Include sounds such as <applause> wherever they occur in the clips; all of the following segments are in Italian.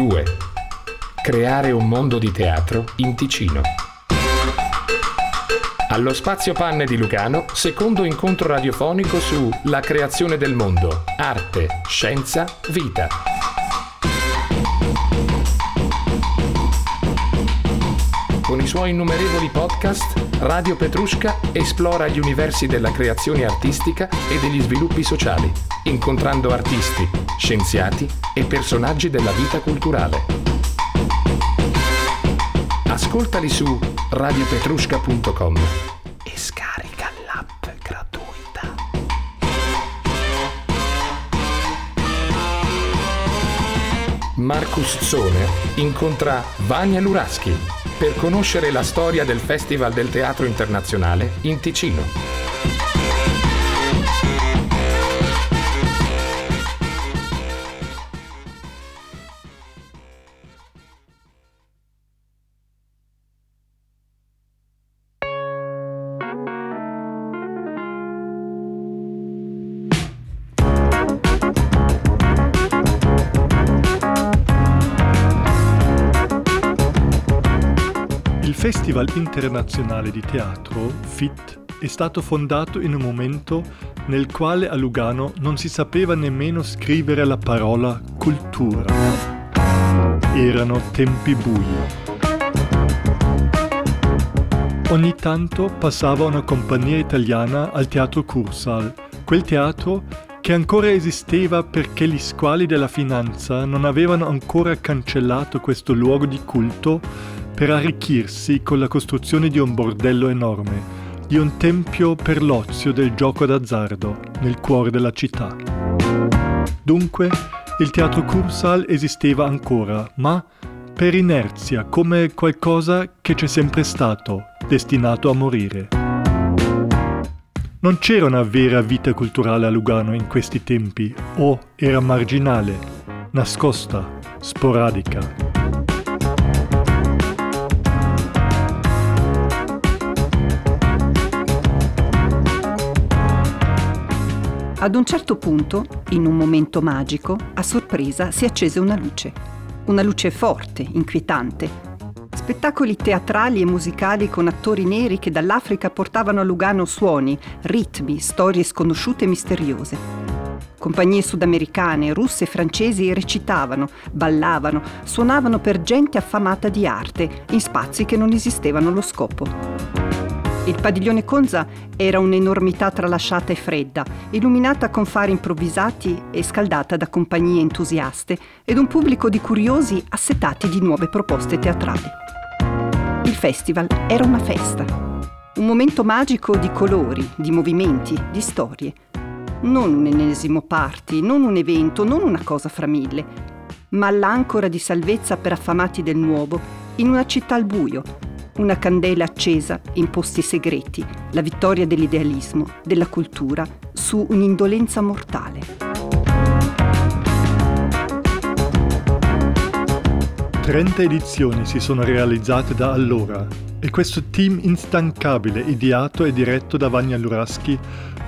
2. Creare un mondo di teatro in Ticino. Allo Spazio Panne di Lugano, secondo incontro radiofonico su La creazione del mondo, arte, scienza, vita. Con i suoi innumerevoli podcast, Radio Petrusca esplora gli universi della creazione artistica e degli sviluppi sociali, incontrando artisti, scienziati e personaggi della vita culturale. Ascoltali su radiopetrusca.com e scarica l'app gratuita. Marcus Zone incontra Vania Luraschi per conoscere la storia del Festival del Teatro Internazionale in Ticino. Internazionale di teatro, FIT, è stato fondato in un momento nel quale a Lugano non si sapeva nemmeno scrivere la parola cultura. Erano tempi bui. Ogni tanto passava una compagnia italiana al teatro Cursal, quel teatro che ancora esisteva perché gli squali della finanza non avevano ancora cancellato questo luogo di culto per arricchirsi con la costruzione di un bordello enorme, di un tempio per l'ozio del gioco d'azzardo nel cuore della città. Dunque, il teatro Cursal esisteva ancora, ma per inerzia, come qualcosa che c'è sempre stato, destinato a morire. Non c'era una vera vita culturale a Lugano in questi tempi, o era marginale, nascosta, sporadica. Ad un certo punto, in un momento magico, a sorpresa si accese una luce. Una luce forte, inquietante. Spettacoli teatrali e musicali con attori neri che dall'Africa portavano a Lugano suoni, ritmi, storie sconosciute e misteriose. Compagnie sudamericane, russe e francesi recitavano, ballavano, suonavano per gente affamata di arte, in spazi che non esistevano allo scopo. Il padiglione Conza era un'enormità tralasciata e fredda, illuminata con fari improvvisati e scaldata da compagnie entusiaste ed un pubblico di curiosi assetati di nuove proposte teatrali. Il festival era una festa, un momento magico di colori, di movimenti, di storie. Non un ennesimo party, non un evento, non una cosa fra mille, ma l'ancora di salvezza per affamati del nuovo in una città al buio, una candela accesa in posti segreti, la vittoria dell'idealismo, della cultura su un'indolenza mortale. Trenta edizioni si sono realizzate da allora e questo team instancabile, ideato e diretto da Vania Luraschi,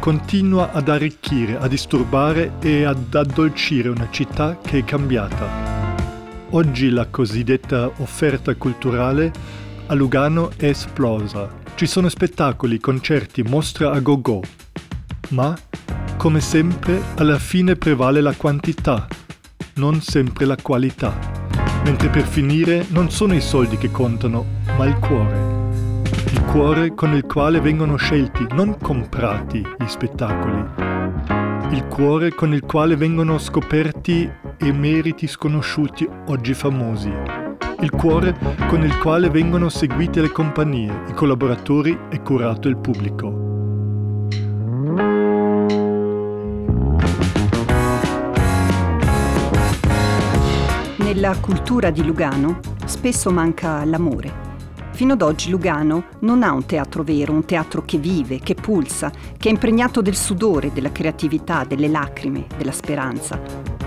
continua ad arricchire, a disturbare e ad addolcire una città che è cambiata. Oggi la cosiddetta offerta culturale a Lugano è esplosa. Ci sono spettacoli, concerti, mostre a go-go. Ma, come sempre, alla fine prevale la quantità, non sempre la qualità. Mentre per finire non sono i soldi che contano, ma il cuore. Il cuore con il quale vengono scelti, non comprati, gli spettacoli. Il cuore con il quale vengono scoperti emeriti sconosciuti oggi famosi il cuore con il quale vengono seguite le compagnie, i collaboratori e curato il pubblico. Nella cultura di Lugano spesso manca l'amore. Fino ad oggi Lugano non ha un teatro vero, un teatro che vive, che pulsa, che è impregnato del sudore, della creatività, delle lacrime, della speranza.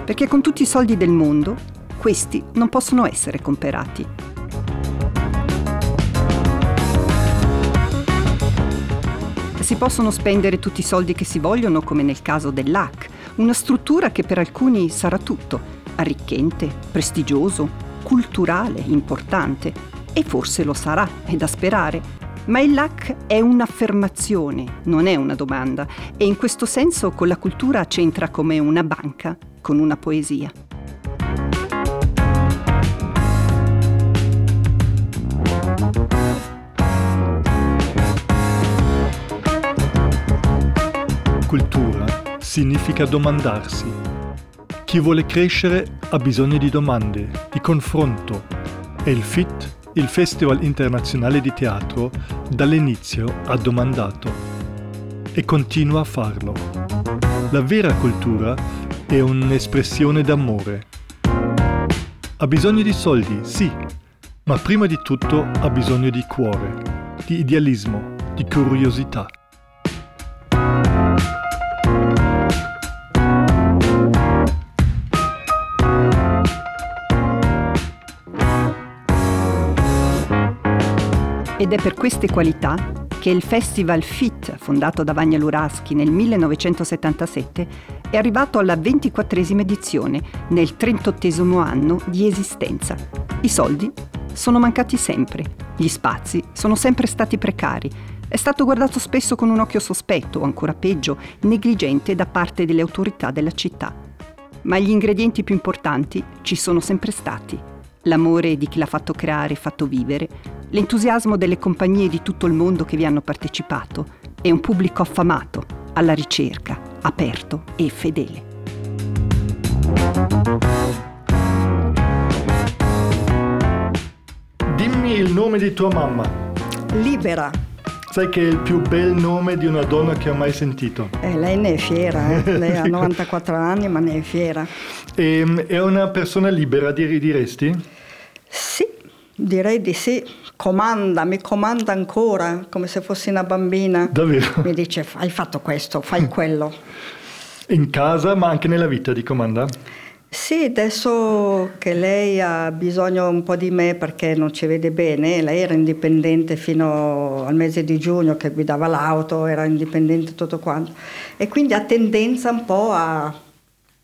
Perché con tutti i soldi del mondo questi non possono essere comperati. Si possono spendere tutti i soldi che si vogliono, come nel caso dell'AC, una struttura che per alcuni sarà tutto, arricchente, prestigioso, culturale, importante. E forse lo sarà, è da sperare. Ma il LAC è un'affermazione, non è una domanda, e in questo senso con la cultura c'entra come una banca con una poesia. Cultura significa domandarsi. Chi vuole crescere ha bisogno di domande, di confronto. E il FIT, il Festival internazionale di teatro, dall'inizio ha domandato. E continua a farlo. La vera cultura è un'espressione d'amore. Ha bisogno di soldi, sì, ma prima di tutto ha bisogno di cuore, di idealismo, di curiosità. Ed è per queste qualità che il Festival FIT, fondato da Vagna Luraschi nel 1977, è arrivato alla ventiquattresima edizione, nel 38 anno di esistenza. I soldi sono mancati sempre, gli spazi sono sempre stati precari, è stato guardato spesso con un occhio sospetto o ancora peggio, negligente da parte delle autorità della città. Ma gli ingredienti più importanti ci sono sempre stati. L'amore di chi l'ha fatto creare e fatto vivere, l'entusiasmo delle compagnie di tutto il mondo che vi hanno partecipato e un pubblico affamato, alla ricerca, aperto e fedele. Dimmi il nome di tua mamma. Libera. Sai che è il più bel nome di una donna che ho mai sentito. Eh, lei ne è fiera, eh? <laughs> lei ha 94 anni ma ne è fiera. E, ehm, è una persona libera, diresti? Sì, direi di sì. Comanda, mi comanda ancora, come se fossi una bambina. Davvero? Mi dice, hai fatto questo, fai quello. In casa, ma anche nella vita di comanda? Sì, adesso che lei ha bisogno un po' di me perché non ci vede bene, lei era indipendente fino al mese di giugno che guidava l'auto, era indipendente tutto quanto e quindi ha tendenza un po' a,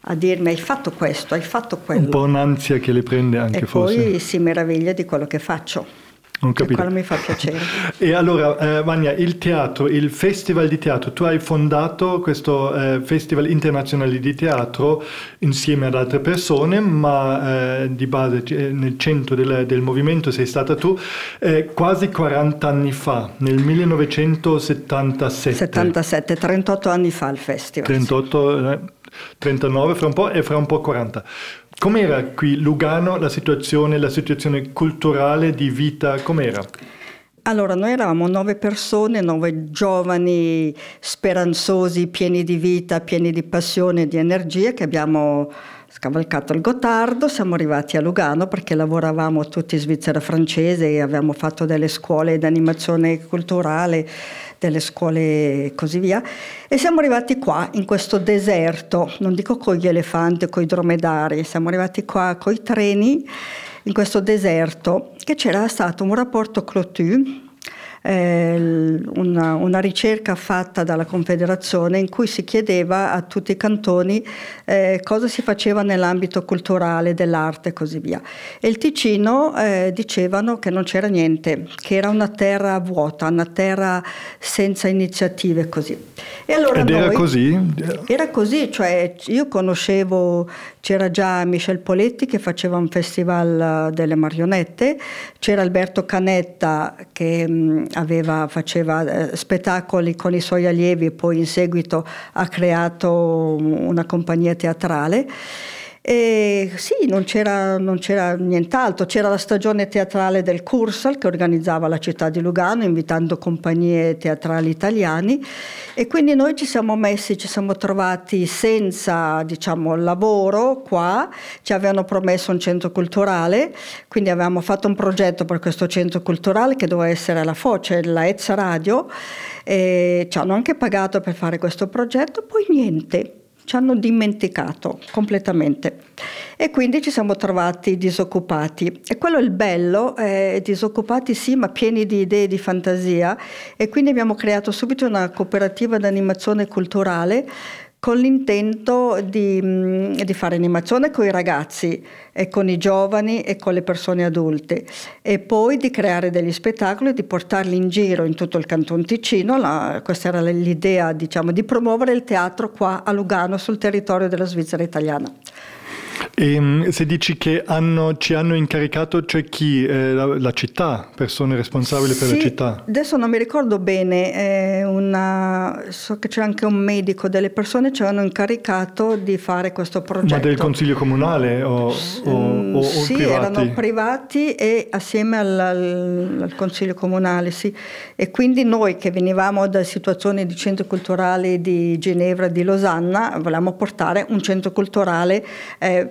a dirmi hai fatto questo, hai fatto quello. Un po' un'ansia che le prende anche e forse. E poi si meraviglia di quello che faccio. Non capito. Quello mi fa piacere. <laughs> e allora, eh, Vania, il teatro, il festival di teatro, tu hai fondato questo eh, festival internazionale di teatro insieme ad altre persone, ma eh, di base nel centro del, del, movimento sei stata tu eh, quasi 40 anni fa, nel 1977. 77, 38 anni fa il festival. 38, 39 eh, fra un po' e fra un po' 40. Com'era qui Lugano la situazione, la situazione culturale di vita, com'era? Allora, noi eravamo nove persone, nove giovani speranzosi, pieni di vita, pieni di passione di energia che abbiamo scavalcato il Gottardo, siamo arrivati a Lugano perché lavoravamo tutti in Svizzera francese e avevamo fatto delle scuole di animazione culturale delle scuole e così via. E siamo arrivati qua, in questo deserto, non dico con gli elefanti, con i dromedari, siamo arrivati qua con i treni, in questo deserto, che c'era stato un rapporto Clotu, eh, una, una, ricerca fatta dalla Confederazione in cui si chiedeva a tutti i cantoni eh, cosa si faceva nell'ambito culturale, dell'arte e così via. E il Ticino eh, dicevano che non c'era niente, che era una terra vuota, una terra senza iniziative così. E allora Ed noi, era così? Era così, cioè io conoscevo, c'era già Michel Poletti che faceva un festival delle marionette, c'era Alberto Canetta che mh, aveva, faceva eh, spettacoli con i suoi allievi e poi in seguito ha creato una compagnia teatrale. E sì, non c'era, non c'era, nient'altro, c'era la stagione teatrale del Cursal che organizzava la città di Lugano invitando compagnie teatrali italiane e quindi noi ci siamo messi, ci siamo trovati senza diciamo, lavoro qua, ci avevano promesso un centro culturale, quindi avevamo fatto un progetto per questo centro culturale che doveva essere la Foce, la Ezza Radio. E ci hanno anche pagato per fare questo progetto, poi niente ci hanno dimenticato completamente. E quindi ci siamo trovati disoccupati. E quello è il bello, eh, disoccupati sì ma pieni di idee di fantasia. E quindi abbiamo creato subito una cooperativa di animazione culturale con l'intento di, mm, di, fare animazione con i ragazzi e con i giovani e con le persone adulte e poi di creare degli spettacoli e di portarli in giro in tutto il Canton Ticino. La, questa era l'idea diciamo, di promuovere il teatro qua a Lugano sul territorio della Svizzera italiana. E mm, se dici che hanno, ci hanno incaricato, cioè chi? Eh, la, la, città, persone responsabili per sì, la città? Adesso non mi ricordo bene, eh, una, so che c'è anche un medico, delle persone ci hanno incaricato di fare questo progetto. Ma del consiglio comunale o, o, mm, o, sì, privati? erano privati e assieme al, al, al, consiglio comunale, sì. E quindi noi che venivamo da situazioni di centri culturali di Ginevra e di Losanna, volevamo portare un centro culturale eh,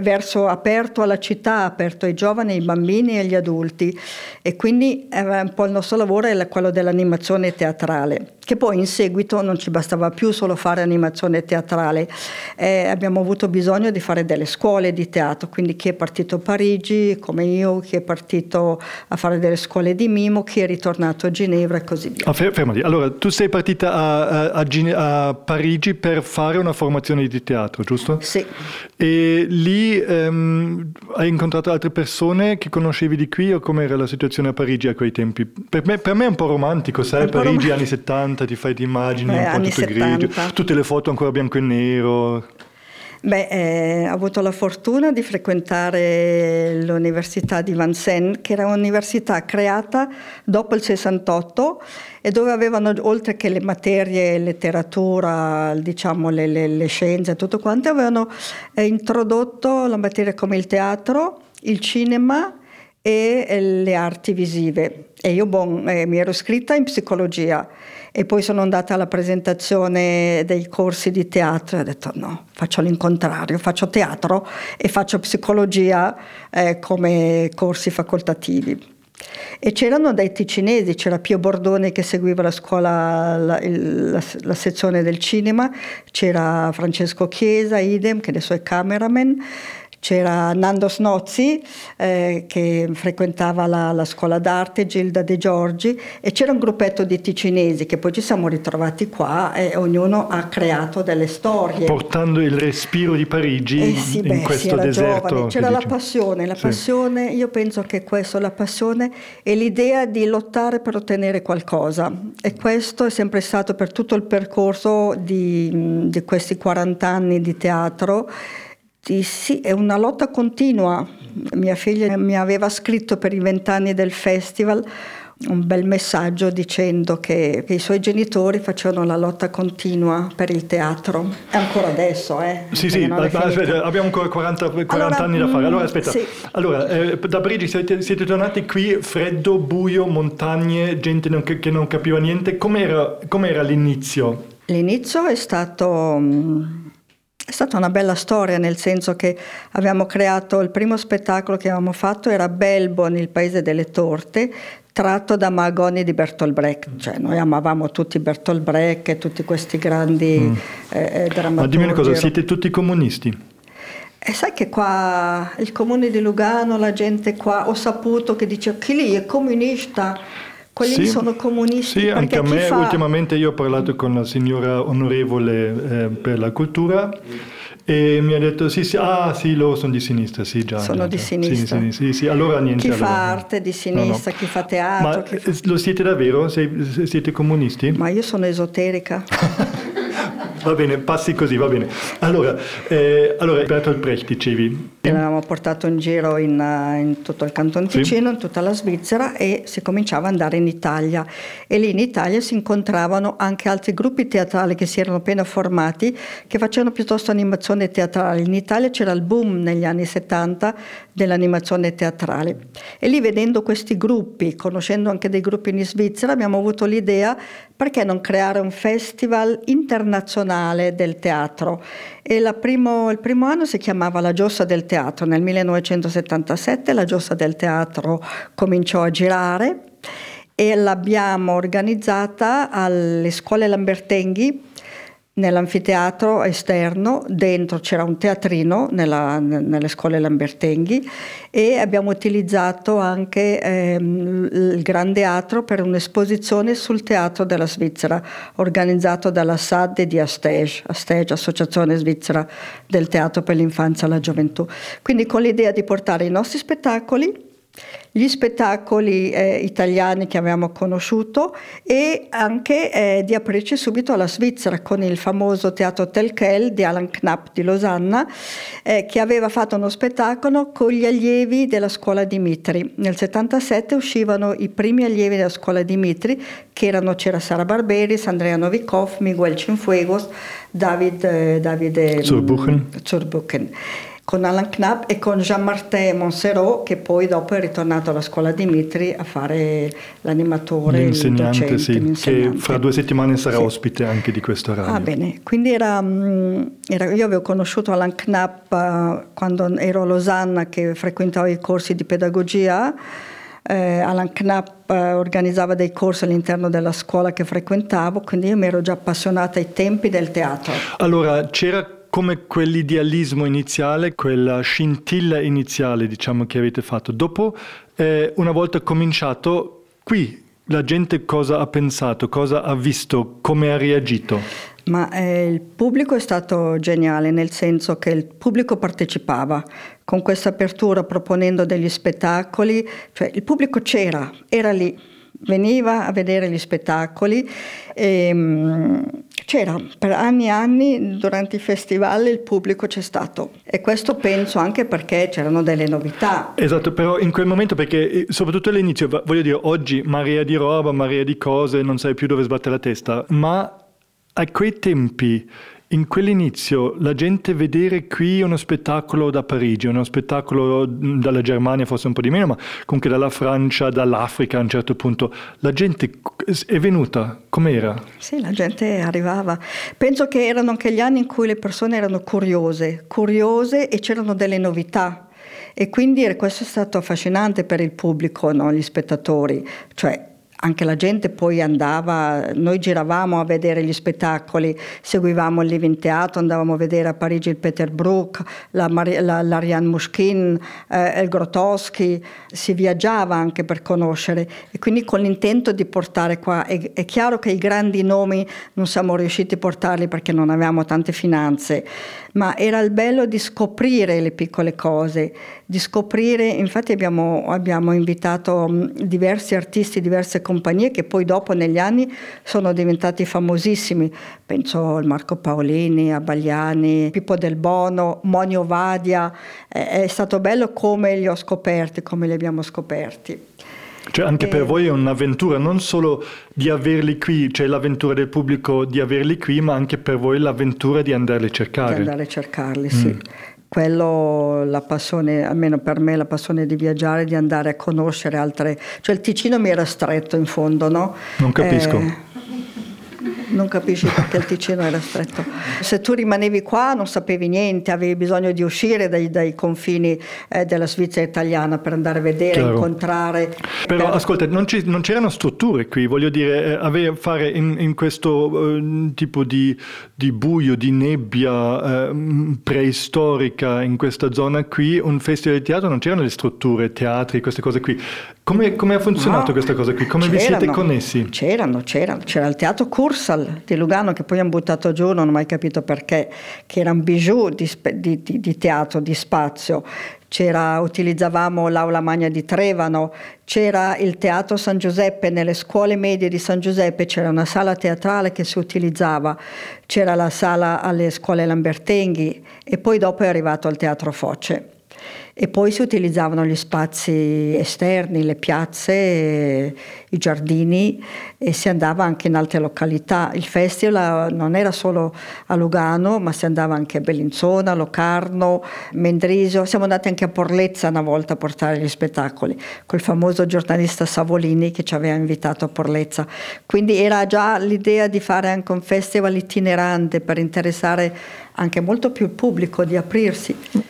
verso aperto alla città, aperto ai giovani, ai bambini e agli adulti e quindi un po' il nostro lavoro è quello dell'animazione teatrale che poi in seguito non ci bastava più solo fare animazione teatrale, eh, abbiamo avuto bisogno di fare delle scuole di teatro, quindi chi è partito a Parigi come io, chi è partito a fare delle scuole di mimo, chi è ritornato a Ginevra e così via. Ah, fermati, allora tu sei partita a, a, a, a, Parigi per fare una formazione di teatro, giusto? Sì. E lì ehm, hai incontrato altre persone che conoscevi di qui o com'era la situazione a Parigi a quei tempi? Per me, per me è un po' romantico, sai, Parigi rom- anni 70 70, ti fai di immagini Beh, un po' tutto grigio, tutte le foto ancora bianco e nero. Beh, eh, ho avuto la fortuna di frequentare l'Università di Vincennes, che era un'università creata dopo il 68 e dove avevano, oltre che le materie, letteratura, diciamo le, le, le scienze tutto quanto, avevano eh, introdotto la materia come il teatro, il cinema e eh, le arti visive. E io bon, eh, mi ero iscritta in psicologia e poi sono andata alla presentazione dei corsi di teatro e ho detto no, faccio l'incontrario, faccio teatro e faccio psicologia eh, come corsi facoltativi. E c'erano dei ticinesi, c'era Pio Bordoni che seguiva la scuola, la, la, la, sezione del cinema, c'era Francesco Chiesa, idem, che adesso è cameraman, c'era Nando Snozzi eh, che frequentava la, la, scuola d'arte, Gilda De Giorgi e c'era un gruppetto di ticinesi che poi ci siamo ritrovati qua e ognuno ha creato delle storie. Portando il respiro di Parigi eh sì, in beh, questo deserto. Giovane. C'era la passione, la sì. passione, io penso che questo, la passione è l'idea di lottare per ottenere qualcosa e questo è sempre stato per tutto il percorso di, di questi 40 anni di teatro sì, è una lotta continua. Mia figlia mi aveva scritto per i vent'anni del festival un bel messaggio dicendo che, che, i suoi genitori facevano la lotta continua per il teatro. E ancora adesso, eh. Sì, sì, aspetta, abbiamo ancora 40, 40 allora, anni da fare. Allora, mm, aspetta. Sì. Allora, eh, da Parigi siete, siete, tornati qui, freddo, buio, montagne, gente non, che non capiva niente. Com'era, com'era l'inizio? L'inizio è stato mm, è stata una bella storia nel senso che abbiamo creato il primo spettacolo che avevamo fatto era Belbon, il paese delle torte, tratto da Magoni di Bertolt Brecht, cioè noi amavamo tutti Bertolt Brecht e tutti questi grandi mm. eh, eh drammaturgi. Ma dimmi una cosa, siete tutti comunisti? E sai che qua il comune di Lugano, la gente qua, ho saputo che dice chi lì è comunista, quelli sì, sono comunisti. Sì, anche a me fa... ultimamente io ho parlato con la signora onorevole eh, per la cultura e mi ha detto sì, sì, ah sì, loro sono di sinistra, sì già. Sono già, di sinistra. Sì, sì, sì, allora niente. Chi allora. fa arte di sinistra, no, no. chi fa teatro. Ma chi fa... lo siete davvero? siete comunisti? Ma io sono esoterica. <laughs> Va bene, passi così, va bene. Allora, eh, allora Bertolt Brecht dicevi. L'avevamo portato in giro in, eh, in tutto il Canton Ticino, sì. in tutta la Svizzera e si cominciava ad andare in Italia. E lì in Italia si incontravano anche altri gruppi teatrali che si erano appena formati, che facevano piuttosto animazione teatrale. In Italia c'era il boom negli anni 70 dell'animazione teatrale. E lì vedendo questi gruppi, conoscendo anche dei gruppi in Svizzera, abbiamo avuto l'idea perché non creare un festival internazionale del teatro? E primo, il primo anno si chiamava La Giossa del Teatro, nel 1977 la Giossa del Teatro cominciò a girare e l'abbiamo organizzata alle scuole Lambertenghi nell'anfiteatro esterno, dentro c'era un teatrino nella, nelle scuole Lambertenghi e abbiamo utilizzato anche ehm, il Gran Teatro per un'esposizione sul teatro della Svizzera organizzato dalla SAD di Astege, Astege, Associazione Svizzera del Teatro per l'Infanzia e la Gioventù. Quindi con l'idea di portare i nostri spettacoli gli spettacoli eh, italiani che abbiamo conosciuto e anche eh, di aprirci subito alla Svizzera con il famoso teatro Telkel di Alan Knapp di Losanna eh, che aveva fatto uno spettacolo con gli allievi della scuola Dimitri. Nel 77 uscivano i primi allievi della scuola Dimitri che erano c'era Sara Barberis, Andrea Novikov, Miguel Cinfuegos, David, eh, Davide Zurbuchen. Zurbuchen con Alan Knapp e con Jean-Martin Monserot che poi dopo è ritornato alla scuola Dimitri a fare l'animatore, l'insegnante, il docente, sì, l'insegnante. che fra due settimane sarà Sì. ospite anche di questo radio. Ah bene, quindi era, mm, era- io avevo conosciuto Alan Knapp eh, quando ero a Losanna che frequentavo i corsi di pedagogia. Eh, Alan Knapp eh, organizzava dei corsi all'interno della scuola che frequentavo, quindi io mi ero già appassionata ai tempi del teatro. Allora, c'era come quell'idealismo iniziale, quella scintilla iniziale, diciamo, che avete fatto. Dopo, eh, una volta cominciato, qui la gente cosa ha pensato, cosa ha visto, come ha reagito? Ma eh, il pubblico è stato geniale, nel senso che il pubblico partecipava con questa apertura proponendo degli spettacoli, cioè il pubblico c'era, era lì, veniva a vedere gli spettacoli e mm, c'era per anni e anni durante i festival il pubblico c'è stato e questo penso anche perché c'erano delle novità. Esatto, però in quel momento, perché eh, soprattutto all'inizio, voglio dire, oggi marea di roba, marea di cose, non sai più dove sbattere la testa, ma a quei tempi, in quell'inizio, la gente vedere qui uno spettacolo da Parigi, uno spettacolo dalla Germania forse un po' di meno, ma comunque dalla Francia, dall'Africa a un certo punto, la gente è venuta, com'era? Sì, la gente arrivava. Penso che erano anche gli anni in cui le persone erano curiose, curiose e c'erano delle novità. E quindi questo è stato affascinante per il pubblico, no? gli spettatori. Cioè, anche la gente poi andava, noi giravamo a vedere gli spettacoli, seguivamo il Living Teatro, andavamo a vedere a Parigi il Peter Brook, la, la, Mushkin, eh, il Grotowski, si viaggiava anche per conoscere e quindi con l'intento di portare qua. È, è chiaro che i grandi nomi non siamo riusciti a portarli perché non avevamo tante finanze, ma era il bello di scoprire le piccole cose, di scoprire, infatti abbiamo, abbiamo invitato diversi artisti, diverse compagnie che poi dopo negli anni sono diventati famosissimi, penso al Marco Paolini, a Bagliani, Pippo Del Bono, Monio Vadia, è, stato bello come li ho scoperti, come li abbiamo scoperti. Cioè anche per voi è un'avventura non solo di averli qui, cioè l'avventura del pubblico di averli qui, ma anche per voi l'avventura di andarli a di cercare. andare a cercarli, sì. Quello, la passione, almeno per me, la passione di viaggiare, di andare a conoscere altre... Cioè il Ticino mi era stretto in fondo, no? Non capisco. Eh, non capisci perché il Ticino era stretto. Se tu rimanevi qua non sapevi niente, avevi bisogno di uscire dai, dai confini eh, della Svizzera italiana per andare a vedere, Chiaro. incontrare. Però Per- ascolta, non, ci- non c'erano strutture qui, voglio dire, eh, avere, fare in, in questo eh, tipo di, di buio, di nebbia eh, preistorica in questa zona qui, un festival di teatro, non c'erano le strutture, teatri, queste cose qui. Come, come ha funzionato No, questa cosa qui? Come vi siete connessi? C'erano, c'erano. C'era il teatro Cursal di Lugano che poi hanno buttato giù, non ho mai capito perché, che era un bijou di, di- di- di teatro, di spazio. C'era, utilizzavamo l'aula magna di Trevano, c'era il teatro San Giuseppe, nelle scuole medie di San Giuseppe c'era una sala teatrale che si utilizzava, c'era la sala alle scuole Lambertenghi e poi dopo è arrivato al teatro Foce. E poi si utilizzavano gli spazi esterni, le piazze, eh, i giardini e si andava anche in altre località. Il festival non era solo a Lugano, ma si andava anche a Bellinzona, Locarno, Mendrisio. Siamo andati anche a Porlezza una volta a portare gli spettacoli, col famoso giornalista Savolini che ci aveva invitato a Porlezza. Quindi era già l'idea di fare anche un festival itinerante per interessare anche molto più il pubblico, di aprirsi.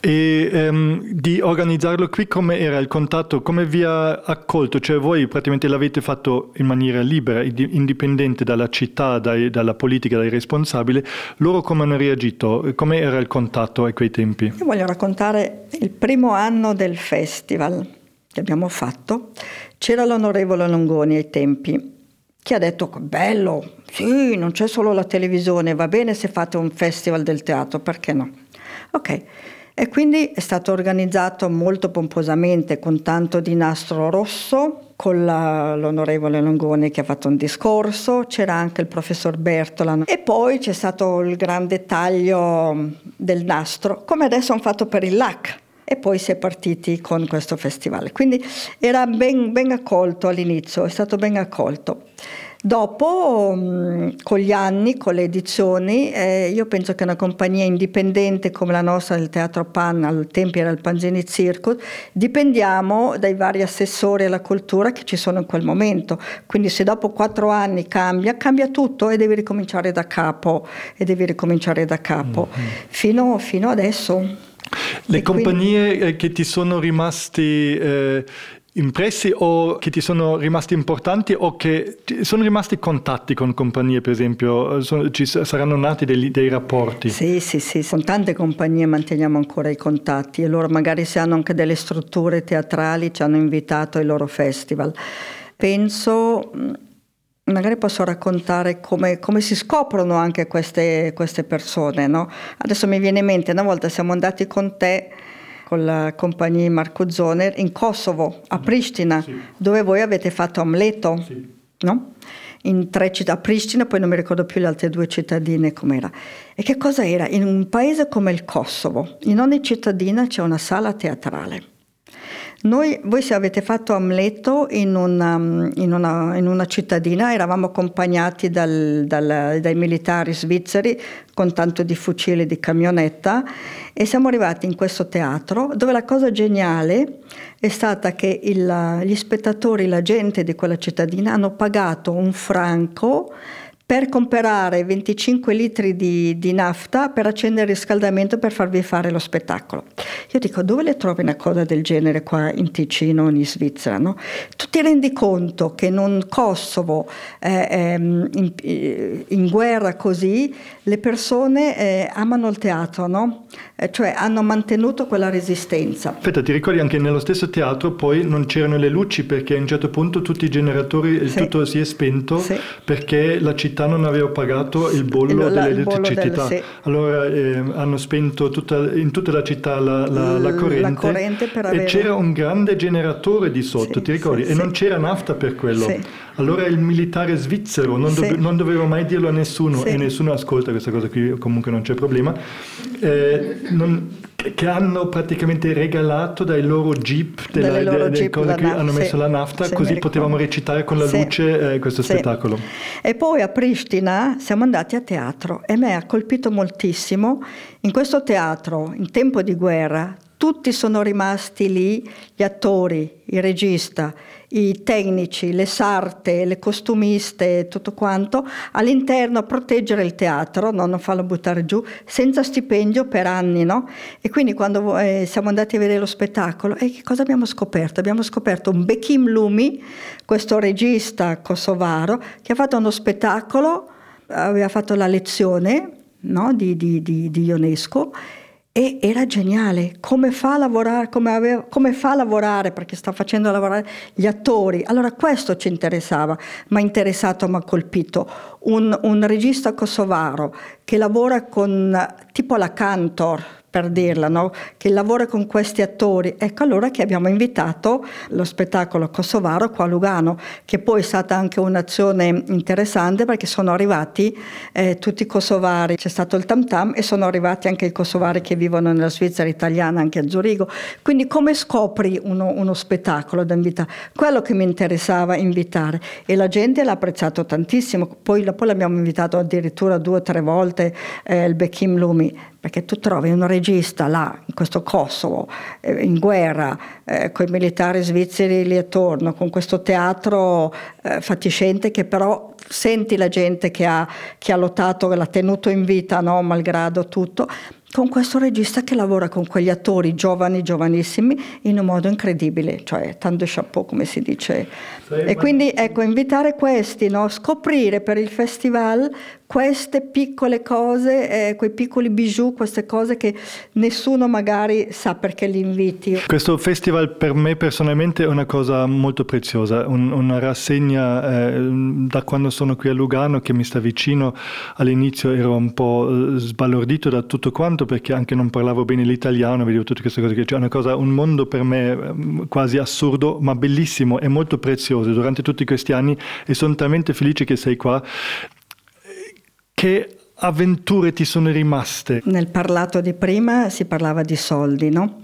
E um, di organizzarlo qui come era il contatto, come vi ha accolto? Cioè voi praticamente l'avete fatto in maniera libera, indipendente dalla città, dai, dalla politica, dai responsabili. Loro come hanno reagito? Come era il contatto a quei tempi? Io voglio raccontare il primo anno del festival che abbiamo fatto. C'era l'onorevole Longoni ai tempi che ha detto bello, sì, non c'è solo la televisione, va bene se fate un festival del teatro, perché no? Ok, e quindi è stato organizzato molto pomposamente con tanto di nastro rosso, con la, l'onorevole Longoni che ha fatto un discorso, c'era anche il professor Bertola e poi c'è stato il grande taglio del nastro, come adesso hanno fatto per il LAC e poi si è partiti con questo festival. Quindi era ben, ben accolto all'inizio, è stato ben accolto. Dopo, mm, con gli anni, con le edizioni, eh, io penso che una compagnia indipendente come la nostra del Teatro Pan, al tempo era il Panzini Circus, dipendiamo dai vari assessori alla cultura che ci sono in quel momento. Quindi se dopo quattro anni cambia, cambia tutto e devi ricominciare da capo, e devi ricominciare da capo, mm-hmm. fino, fino adesso. Le e compagnie quindi... Eh, che ti sono rimasti eh, impressi o che ti sono rimasti importanti o che sono rimasti contatti con compagnie per esempio, sono, ci saranno nati dei, dei, rapporti? Sì, sì, sì, con tante compagnie manteniamo ancora i contatti e loro magari se hanno anche delle strutture teatrali ci hanno invitato ai loro festival. Penso magari posso raccontare come, come si scoprono anche queste, queste persone. No? Adesso mi viene in mente, una volta siamo andati con te con la compagnia Marco Zoner in Kosovo, a Pristina, sì. dove voi avete fatto Amleto, sì. no? in tre città, a Pristina, poi non mi ricordo più le altre due cittadine com'era. E che cosa era? In un paese come il Kosovo, in ogni cittadina c'è una sala teatrale. Noi, voi avete fatto Amleto in una, in una, in una cittadina, eravamo accompagnati dal, dal, dai militari svizzeri con tanto di fucili e di camionetta e siamo arrivati in questo teatro dove la cosa geniale è stata che il, gli spettatori, la gente di quella cittadina hanno pagato un franco per comprare 25 litri di, di, nafta per accendere il riscaldamento per farvi fare lo spettacolo. Io dico, dove le trovi una cosa del genere qua in Ticino in Svizzera? No? Tu ti rendi conto che in un Kosovo eh, ehm, in, eh, in, guerra così le persone eh, amano il teatro, no? eh, cioè hanno mantenuto quella resistenza. Aspetta, ti ricordi anche nello stesso teatro poi non c'erano le luci perché a un certo punto tutti i generatori, sì. tutto si è spento sì. perché la città città non aveva pagato il bollo il, dell'elettricità. Del, sì. Allora eh, hanno spento tutta, in tutta la città la, la, la corrente, la corrente e avere... c'era un grande generatore di sotto, sì, ti ricordi? Sì, e non c'era nafta per quello. Allora il militare svizzero, non, dove, non doveva mai dirlo a nessuno e nessuno ascolta questa cosa qui, comunque non c'è problema, eh, non, che hanno praticamente regalato dai loro jeep, delle, loro delle jeep cose qui, hanno messo sì, la nafta, così potevamo recitare con la sì, luce eh, questo sì. spettacolo. E poi a Pristina siamo andati a teatro e me ha colpito moltissimo. In questo teatro, in tempo di guerra, tutti sono rimasti lì, gli attori, il regista, i tecnici, le sarte, le costumiste, tutto quanto, all'interno a proteggere il teatro, no? non farlo buttare giù, senza stipendio per anni. No? E quindi quando eh, siamo andati a vedere lo spettacolo, eh, che cosa abbiamo scoperto? Abbiamo scoperto un Bekim Lumi, questo regista kosovaro, che ha fatto uno spettacolo, aveva fatto la lezione no? di, di, di, di Ionesco e era geniale come fa a lavorare, come, aveva, come fa a lavorare, perché sta facendo lavorare gli attori. Allora questo ci interessava, mi ha interessato, mi ha colpito. Un, un regista kosovaro che lavora con tipo la Cantor, per dirla, no? che lavora con questi attori. Ecco allora che abbiamo invitato lo spettacolo kosovaro qua a Lugano, che poi è stata anche un'azione interessante perché sono arrivati eh, tutti i kosovari, c'è stato il tam tam e sono arrivati anche i kosovari che vivono nella Svizzera italiana, anche a Zurigo. Quindi come scopri uno, uno spettacolo da invitare? Quello che mi interessava invitare e la gente l'ha apprezzato tantissimo, poi, poi l'abbiamo invitato addirittura due o tre volte eh, il Bekim Lumi perché tu trovi un regista là, in questo Kosovo, eh, in guerra, eh, con i militari svizzeri lì attorno, con questo teatro eh, fatiscente che però senti la gente che ha, che ha lottato, che l'ha tenuto in vita, no? malgrado tutto, con questo regista che lavora con quegli attori giovani, giovanissimi, in un modo incredibile, cioè tanto chapeau come si dice. E quindi ecco, invitare questi, no? scoprire per il festival queste piccole cose, eh, quei piccoli bijou, queste cose che nessuno magari sa perché li inviti. Questo festival per me personalmente è una cosa molto preziosa, un, una rassegna eh, da quando sono qui a Lugano che mi sta vicino, all'inizio ero un po' eh, sbalordito da tutto quanto perché anche non parlavo bene l'italiano, vedevo tutte queste cose, c'è una cosa, un mondo per me ehm, quasi assurdo ma bellissimo e molto prezioso durante tutti questi anni e sono talmente felice che sei qua che avventure ti sono rimaste? Nel parlato di prima si parlava di soldi, no?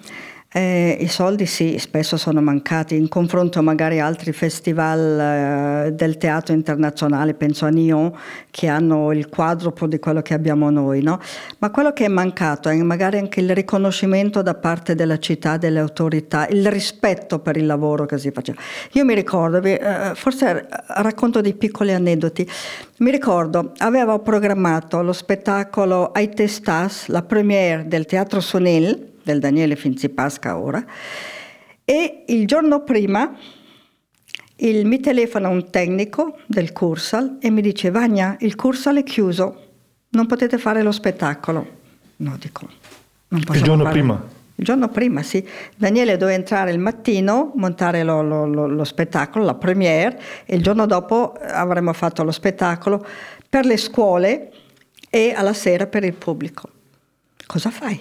Eh, I soldi sì, spesso sono mancati in confronto magari a altri festival eh, del teatro internazionale, penso a Nyon, che hanno il quadruplo di quello che abbiamo noi, no? Ma quello che è mancato è magari anche il riconoscimento da parte della città, delle autorità, il rispetto per il lavoro che si faceva. Io mi ricordo, eh, forse racconto dei piccoli aneddoti, mi ricordo, avevo programmato lo spettacolo Ai Testas, la premiere del Teatro Sonil, del Daniele Finzipasca ora, e il giorno prima il, mi telefona un tecnico del Cursal e mi dice Vagna, il Cursal è chiuso, non potete fare lo spettacolo. No, dico, non posso Il giorno fare. prima? Il giorno prima, sì. Daniele doveva entrare il mattino, montare lo, lo, lo, lo spettacolo, la premiere, e il giorno dopo avremmo fatto lo spettacolo per le scuole e alla sera per il pubblico. Cosa fai?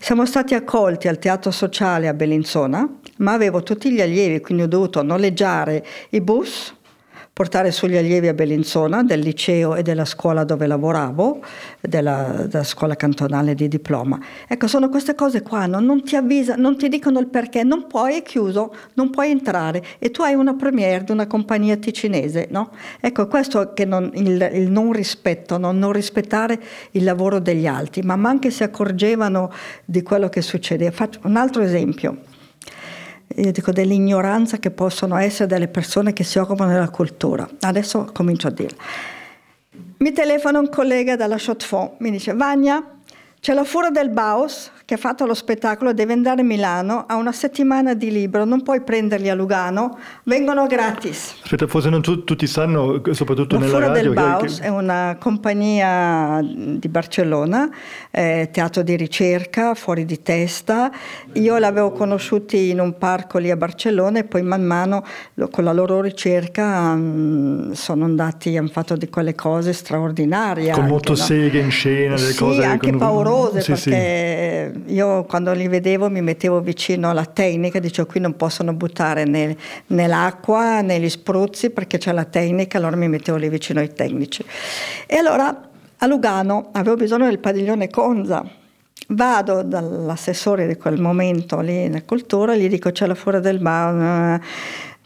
Siamo stati accolti al teatro sociale a Bellinzona, ma avevo tutti gli allievi, quindi ho dovuto noleggiare i bus portare sugli allievi a Bellinzona del liceo e della scuola dove lavoravo, della, della scuola cantonale di diploma. Ecco, sono queste cose qua, no? non ti avvisano, non ti dicono il perché, non puoi, è chiuso, non puoi entrare e tu hai una premiere di una compagnia ticinese, no? Ecco, questo che non, il, il, non rispetto, no? non rispettare il lavoro degli altri, ma anche si accorgevano di quello che succedeva. Faccio un altro esempio io dico dell'ignoranza che possono essere delle persone che si occupano della cultura. Adesso comincio a dire. Mi telefona un collega dalla Chaux-de-Fonds, mi dice Vagna, c'è la Fura del Baus che ha fatto lo spettacolo, deve andare a Milano, ha una settimana di libro, non puoi prenderli a Lugano, vengono gratis. Aspetta, forse non tu, tutti sanno, soprattutto la nella Fura radio. del Baus che... è una compagnia di Barcellona, eh, teatro di ricerca, fuori di testa. Io l'avevo conosciuti in un parco lì a Barcellona e poi man mano con la loro ricerca um, sono andati, hanno fatto di quelle cose straordinarie. Con motoseghe no? in scena, delle sì, cose... anche con... paurose sì, perché... Sì io quando li vedevo mi mettevo vicino alla tecnica, dicevo qui non possono buttare né, né l'acqua né gli spruzzi perché c'è la tecnica, allora mi mettevo lì vicino ai tecnici. E allora a Lugano avevo bisogno del padiglione Conza. Vado dall'assessore di quel momento lì in cultura, gli dico c'è la fuori del bar,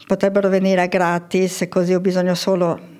potrebbero venire gratis, così ho bisogno solo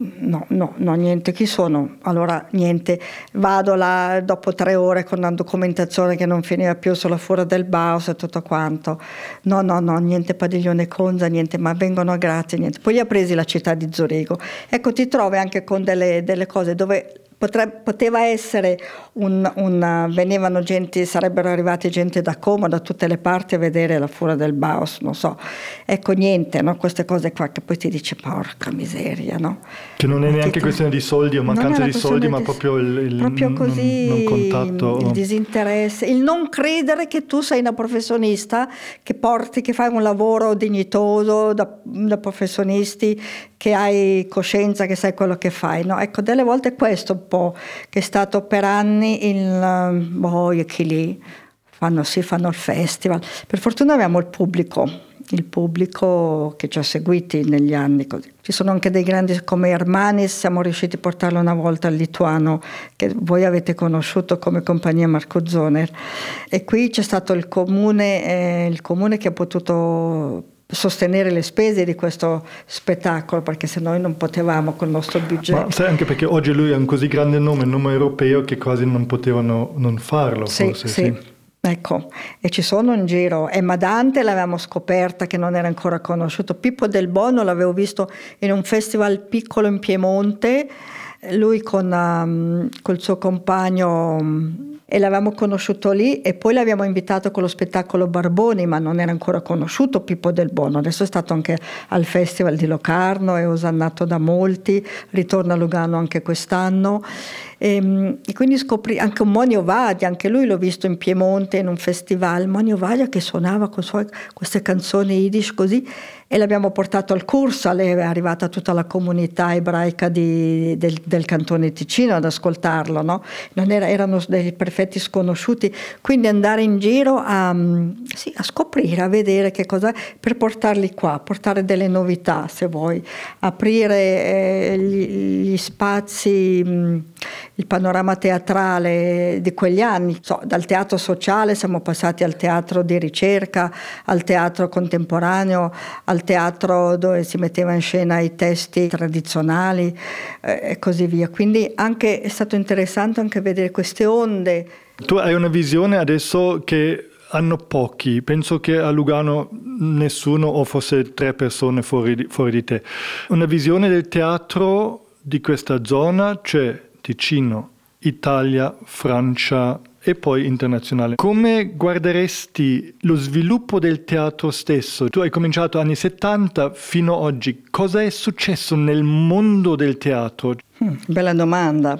No, no, no, niente, chi sono? Allora niente, vado là dopo tre ore con una documentazione che non finiva più sulla fuori del Baus e tutto quanto. No, no, no, niente padiglione Conza, niente, ma vengono grazie, niente. Poi li ha presi la città di Zurigo. Ecco, ti trovi anche con delle, delle cose dove Potre, poteva essere un, un, venivano gente, sarebbero arrivati gente da Como, da tutte le parti a vedere la fura del Baos, non so. Ecco niente, no? queste cose qua che poi ti dice porca miseria, no? Che non è neanche ti... questione di soldi o mancanza di soldi, di... ma proprio il, il proprio così, non, non contatto. il disinteresse, il non credere che tu sei una professionista, che porti, che fai un lavoro dignitoso da, da professionisti, che hai coscienza, che sai quello che fai, no? Ecco, delle volte questo po', che è stato per anni il boh, chi lì fanno, sì, fanno il festival. Per fortuna abbiamo il pubblico, il pubblico che ci ha seguiti negli anni. Ci sono anche dei grandi come Hermanis, siamo riusciti a portarlo una volta al lituano, che voi avete conosciuto come compagnia Marco Zoner. E qui c'è stato il comune, eh, il comune che ha potuto sostenere le spese di questo spettacolo perché se noi non potevamo con il nostro budget. Ma sai anche perché oggi lui ha un così grande nome, un nome europeo che quasi non potevano non farlo. Sì, forse, sì. sì. Ecco, e ci sono in giro. Emma Dante l'avevamo scoperta che non era ancora conosciuto. Pippo del Bono l'avevo visto in un festival piccolo in Piemonte, lui con um, col suo compagno um, e l'avevamo conosciuto lì e poi l'abbiamo invitato con lo spettacolo Barboni, ma non era ancora conosciuto Pippo del Bono. Adesso è stato anche al Festival di Locarno, è osannato da molti, ritorna a Lugano anche quest'anno. E, ehm, e, quindi scoprì anche un Monio Vadia, anche lui l'ho visto in Piemonte in un festival, Monio Vadia che suonava con sue, queste canzoni yiddish così e l'abbiamo portato al corso, è arrivata tutta la comunità ebraica di, del, del, cantone Ticino ad ascoltarlo, no? era, erano dei perfetti sconosciuti, quindi andare in giro a, sì, a scoprire, a vedere che cosa, per portarli qua, portare delle novità se vuoi, aprire eh, gli, gli, spazi, mh, il panorama teatrale di quegli anni, so, dal teatro sociale siamo passati al teatro di ricerca, al teatro contemporaneo, al teatro dove si metteva in scena i testi tradizionali eh, e così via. Quindi anche, è stato interessante anche vedere queste onde. Tu hai una visione adesso che hanno pochi, penso che a Lugano nessuno o forse tre persone fuori di, fuori di te. Una visione del teatro di questa zona, cioè Ticino, Italia, Francia, e poi internazionale. Come guarderesti lo sviluppo del teatro stesso? Tu hai cominciato anni 70 fino ad oggi. Cosa è successo nel mondo del teatro? Hmm, bella domanda.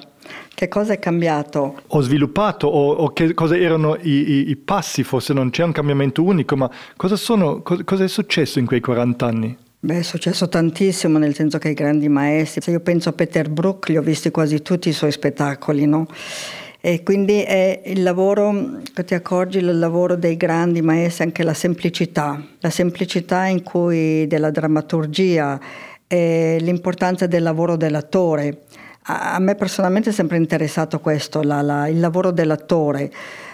Che cosa è cambiato? Ho sviluppato o, o che cosa erano i, i, i, passi? Forse non c'è un cambiamento unico, ma cosa, sono, cosa, cosa è successo in quei 40 anni? Beh, è successo tantissimo, nel senso che i grandi maestri, se io penso a Peter Brook, li ho visti quasi tutti i suoi spettacoli, no? E quindi è il lavoro, ti accorgi, il lavoro dei grandi maestri, anche la semplicità, la semplicità in cui della drammaturgia, l'importanza del lavoro dell'attore. A me personalmente è sempre interessato questo, la, la, il lavoro dell'attore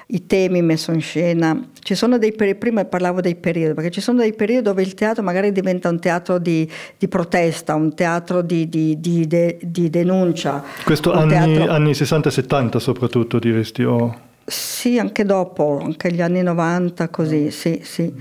i temi messo in scena. Ci sono dei periodi, prima parlavo dei periodi, perché ci sono dei periodi dove il teatro magari diventa un teatro di, di protesta, un teatro di, di, di de, denuncia. Questo anni, teatro... anni 60-70 soprattutto diresti? Oh. Sì, anche dopo, anche gli anni 90 così, sì, sì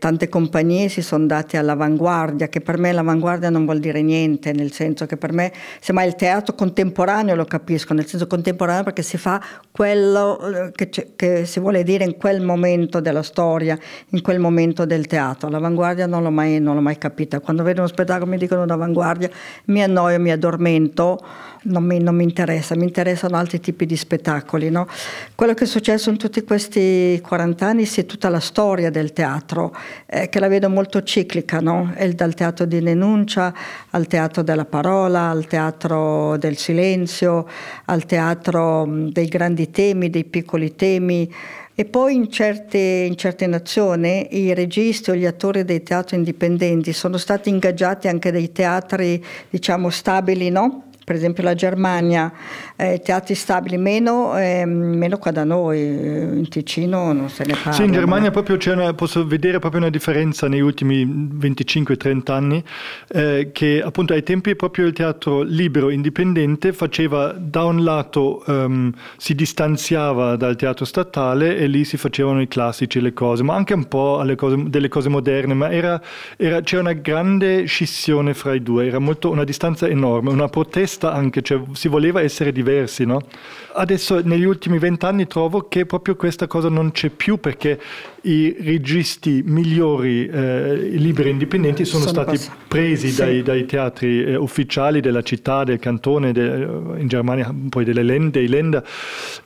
tante compagnie si sono date all'avanguardia, che per me l'avanguardia non vuol dire niente, nel senso che per me, semmai il teatro contemporaneo lo capisco, nel senso contemporaneo perché si fa quello eh, che, che si vuole dire in quel momento della storia, in quel momento del teatro. L'avanguardia non l'ho mai, non l'ho mai capita. Quando vedo uno spettacolo mi dicono d'avanguardia, mi annoio, mi addormento non mi, non mi, interessa, mi interessano altri tipi di spettacoli. No? Quello che è successo in tutti questi 40 anni è tutta la storia del teatro, eh, che la vedo molto ciclica, no? dal teatro di denuncia al teatro della parola, al teatro del silenzio, al teatro dei grandi temi, dei piccoli temi. E poi in certe, in certe nazioni i registi o gli attori dei teatri indipendenti sono stati ingaggiati anche dai teatri, diciamo, stabili, no? Per esempio la Germania, eh, teatri stabili, meno, eh, meno, qua da noi, in Ticino non se ne parla. Sì, in Germania proprio una, posso vedere proprio una differenza negli ultimi 25-30 anni, eh, che appunto ai tempi proprio il teatro libero, indipendente, faceva da un lato um, si distanziava dal teatro statale e lì si facevano i classici, le cose, ma anche un po' cose, delle cose moderne, ma era, era, c'era una grande scissione fra i due, era molto, una distanza enorme, una protesta anche, cioè si voleva essere diversi, no? Adesso negli ultimi vent'anni trovo che proprio questa cosa non c'è più perché i registi migliori, eh, liberi indipendenti sono, sono stati passati. presi sì. dai, dai, teatri eh, ufficiali della città, del cantone, de, in Germania poi delle dei Länder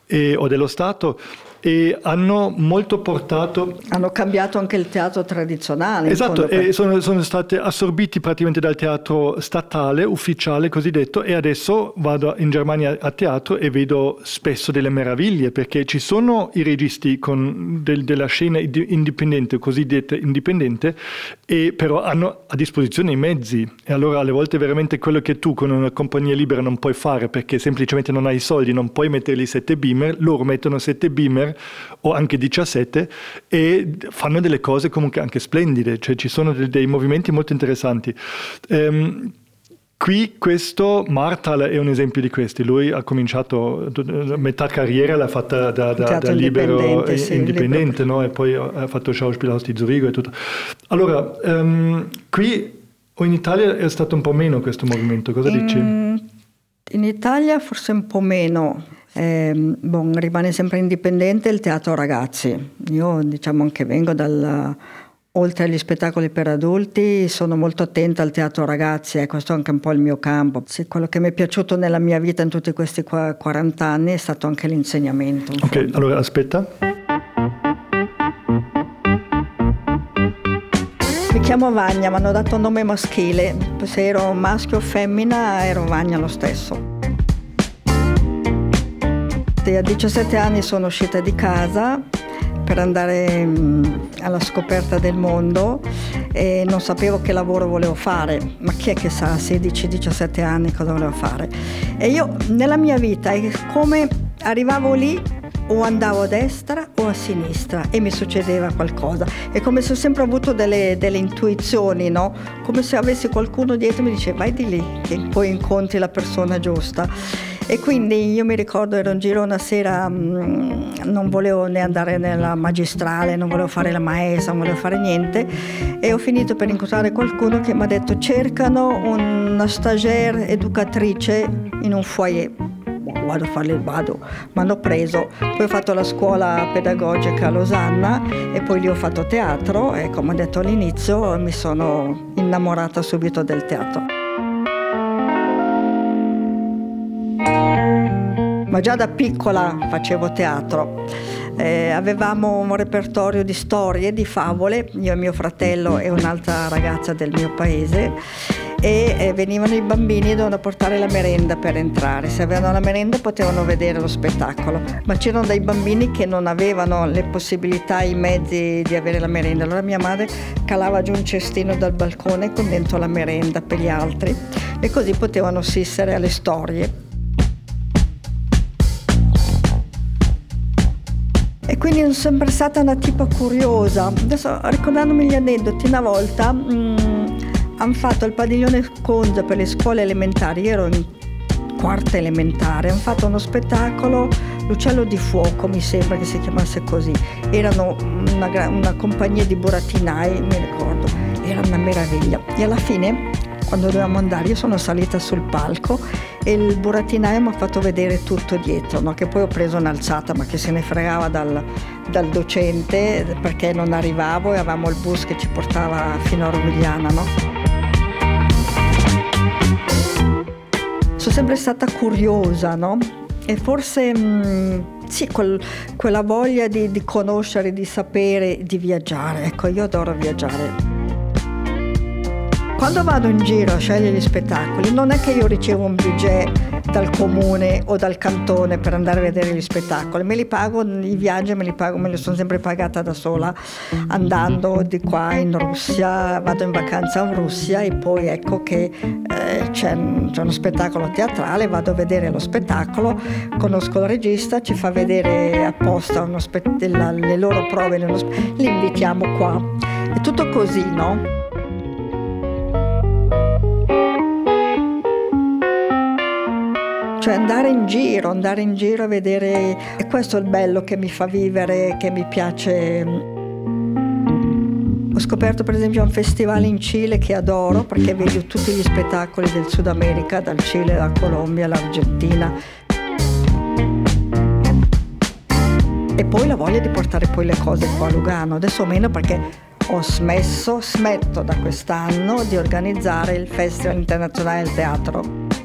e, o dello Stato e hanno molto portato... Hanno cambiato anche il teatro tradizionale. Esatto, e sono, sono stati assorbiti praticamente dal teatro statale, ufficiale cosiddetto, e adesso vado in Germania a teatro e vedo spesso delle meraviglie, perché ci sono i registi con del, della scena indipendente, cosiddetta indipendente, e però hanno a disposizione i mezzi. E allora alle volte veramente quello che tu con una compagnia libera non puoi fare, perché semplicemente non hai i soldi, non puoi metterli sette beamer, loro mettono sette beamer o anche 17 e fanno delle cose comunque anche splendide, cioè ci sono dei, dei movimenti molto interessanti. Um, Qui questo, Martal è un esempio di questi, lui ha cominciato, metà carriera l'ha fatta da, da, da libero sì, indipendente libero. No? e poi ha fatto Schauspielhaus di Zurigo e tutto. Allora, um, qui o in Italia è stato un po' meno questo movimento, cosa in, dici? In Italia forse un po' meno, eh, bon, rimane sempre indipendente il teatro ragazzi. Io diciamo anche vengo dal oltre agli spettacoli per adulti sono molto attenta al teatro ragazzi e questo è anche un po' il mio campo. Sì, quello che mi è piaciuto nella mia vita in tutti questi 40 anni è stato anche l'insegnamento. Ok, fondo. allora aspetta. Mi chiamo Vagna, mi hanno dato un nome maschile, se ero maschio o femmina ero Vagna lo stesso. A 17 anni sono uscita di casa per andare mm, alla scoperta del mondo e non sapevo che lavoro volevo fare, ma chi è che sa a 16-17 anni cosa volevo fare? E io nella mia vita è come arrivavo lì o andavo a destra o a sinistra e mi succedeva qualcosa. È come se ho sempre avuto delle, delle intuizioni, no? Come se avessi qualcuno dietro e mi dice vai di lì che poi incontri la persona giusta. E quindi io mi ricordo ero in giro una sera, mh, mm, non volevo né andare nella magistrale, non volevo fare la maestra, non volevo fare niente e ho finito per incontrare qualcuno che mi ha detto cercano una stagiaire educatrice in un foyer vado a farle, vado, mi hanno preso, poi ho fatto la scuola pedagogica a Losanna e poi lì ho fatto teatro e come ho detto all'inizio mi sono innamorata subito del teatro. Ma già da piccola facevo teatro. Eh, avevamo un repertorio di storie, di favole, io e mio fratello e un'altra ragazza del mio paese e eh, venivano i bambini e dovevano portare la merenda per entrare. Se avevano la merenda potevano vedere lo spettacolo, ma c'erano dei bambini che non avevano le possibilità, i mezzi di avere la merenda. Allora mia madre calava giù un cestino dal balcone con dentro la merenda per gli altri e così potevano assistere alle storie. E quindi sono sempre stata una tipa curiosa. Adesso ricordandomi gli aneddoti, una volta mm, hanno fatto il padiglione Conza per le scuole elementari, io ero in quarta elementare, hanno fatto uno spettacolo, l'uccello di fuoco mi sembra che si chiamasse così, erano una, una compagnia di burattinai, mi ricordo, era una meraviglia. E alla fine, quando dovevamo andare, io sono salita sul palco e il burattinaio mi ha fatto vedere tutto dietro, no? che poi ho preso un'alzata, ma che se ne fregava dal, dal docente perché non arrivavo e avevamo il bus che ci portava fino a Rovigliana. No? sono sempre stata curiosa, no? E forse mh, mm, sì, quel, quella voglia di, di conoscere, di sapere, di viaggiare. Ecco, io adoro viaggiare. Quando vado in giro a scegliere gli spettacoli, non è che io ricevo un budget dal comune o dal cantone per andare a vedere gli spettacoli, me li pago, i viaggi me li pago, me li sono sempre pagata da sola, andando di qua in Russia, vado in vacanza in Russia e poi ecco che eh, c'è, c'è, uno spettacolo teatrale, vado a vedere lo spettacolo, conosco il regista, ci fa vedere apposta spe- la, le loro prove, li invitiamo qua. È tutto così, no? Cioè andare in giro, andare in giro a vedere, e questo è il bello che mi fa vivere, che mi piace. Ho scoperto per esempio un festival in Cile che adoro perché vedo tutti gli spettacoli del Sud America, dal Cile alla Colombia all'Argentina. E poi la voglia di portare poi le cose qua a Lugano, adesso meno perché ho smesso, smetto da quest'anno di organizzare il Festival Internazionale del Teatro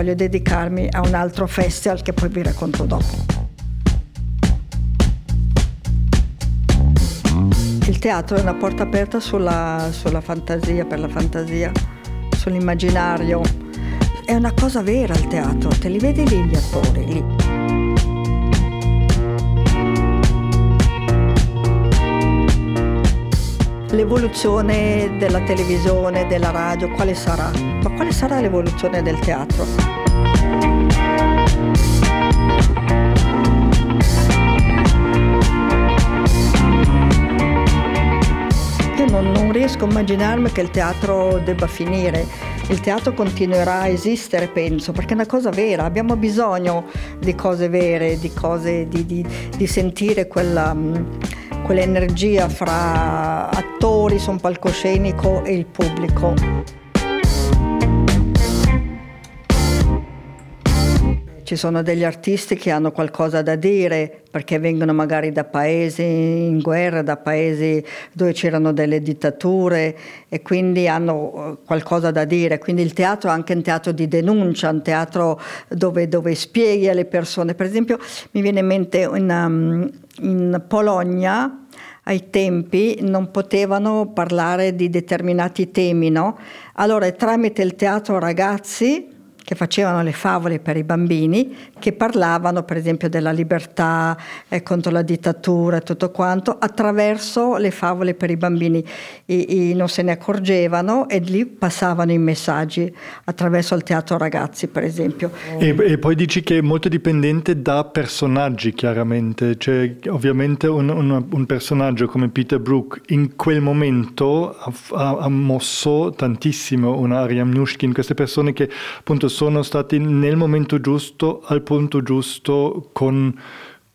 voglio dedicarmi a un altro festival che poi vi racconto dopo. Il teatro è una porta aperta sulla, sulla fantasia, per la fantasia, sull'immaginario. È una cosa vera il teatro, te li vedi lì gli attori, lì. L'evoluzione della televisione, della radio, quale sarà? Ma quale sarà l'evoluzione del teatro? Non, non riesco a immaginarmi che il teatro debba finire. Il teatro continuerà a esistere, penso, perché è una cosa vera. Abbiamo bisogno di cose vere, di, cose, di, di, di sentire quella quell'energia fra attori su un palcoscenico e il pubblico. Ci sono degli artisti che hanno qualcosa da dire perché vengono magari da paesi in guerra, da paesi dove c'erano delle dittature e quindi hanno eh, qualcosa da dire. Quindi il teatro è anche un teatro di denuncia, un teatro dove, dove spieghi alle persone. Per esempio mi viene in mente in, um, in Polonia ai tempi non potevano parlare di determinati temi, no? Allora tramite il teatro ragazzi che facevano le favole per i bambini, che parlavano per esempio della libertà eh, contro la dittatura e tutto quanto, attraverso le favole per i bambini. I, i, non se ne accorgevano e lì passavano i messaggi attraverso il teatro ragazzi, per esempio. E, e poi dici che è molto dipendente da personaggi, chiaramente. Cioè, ovviamente un, un, un personaggio come Peter Brook in quel momento ha, ha mosso tantissimo una Ariam Nushkin, queste persone che appunto sono stati nel momento giusto, al punto giusto, con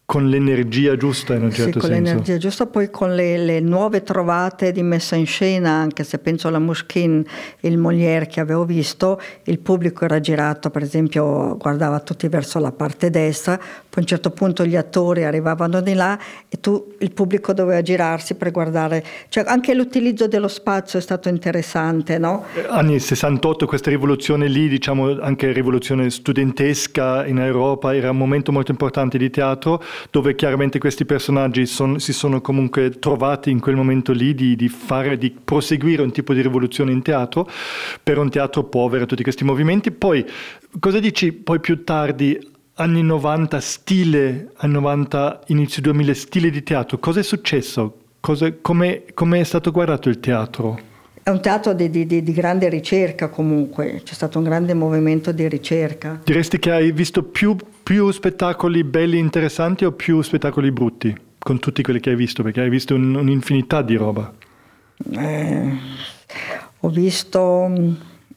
con l'energia giusta in un certo sì, senso. con l'energia giusta, poi con le, le, nuove trovate di messa in scena, anche se penso alla Mushkin, il Molière che avevo visto, il pubblico era girato, per esempio guardava tutti verso la parte destra, poi a un certo punto gli attori arrivavano di là e tu, il pubblico doveva girarsi per guardare, cioè anche l'utilizzo dello spazio è stato interessante, no? Anni 68, questa rivoluzione lì, diciamo anche rivoluzione studentesca in Europa, era un momento molto importante di teatro, dove chiaramente questi personaggi son, si sono comunque trovati in quel momento lì di, di, fare, di proseguire un tipo di rivoluzione in teatro, per un teatro povero, tutti questi movimenti. Poi, cosa dici poi più tardi? Anni 90, stile, anni 90, inizio 2000, stile di teatro. Cosa è successo? come, come è stato guardato il teatro? È un teatro di, di, di, grande ricerca comunque, c'è stato un grande movimento di ricerca. Diresti che hai visto più, più spettacoli belli interessanti o più spettacoli brutti con tutti quelli che hai visto? Perché hai visto un, un'infinità di roba. Eh, ho visto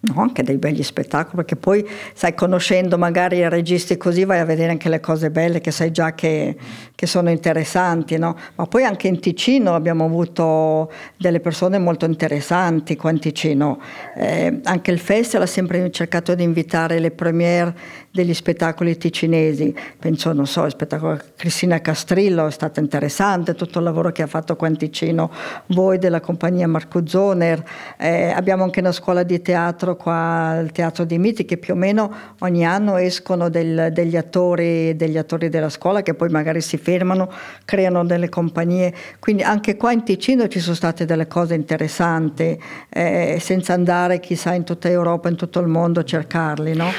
No, anche dei begli spettacoli, perché poi, sai, conoscendo magari i registi così vai a vedere anche le cose belle che sai già che, che sono interessanti, no? Ma poi anche in Ticino abbiamo avuto delle persone molto interessanti qua in Ticino. Eh, anche il festival ha sempre cercato di invitare le premiere degli spettacoli ticinesi. Penso, non so, il spettacolo Cristina Castrillo è stato interessante, tutto il lavoro che ha fatto qua in Ticino, voi della compagnia Marco Zoner. Eh, abbiamo anche una scuola di teatro qua, il teatro di Miti, che più o meno ogni anno escono del, degli, attori, degli attori della scuola che poi magari si fermano, creano delle compagnie. Quindi anche qua in Ticino ci sono state delle cose interessanti, eh, senza andare chissà in tutta Europa, in tutto il mondo a cercarli. No?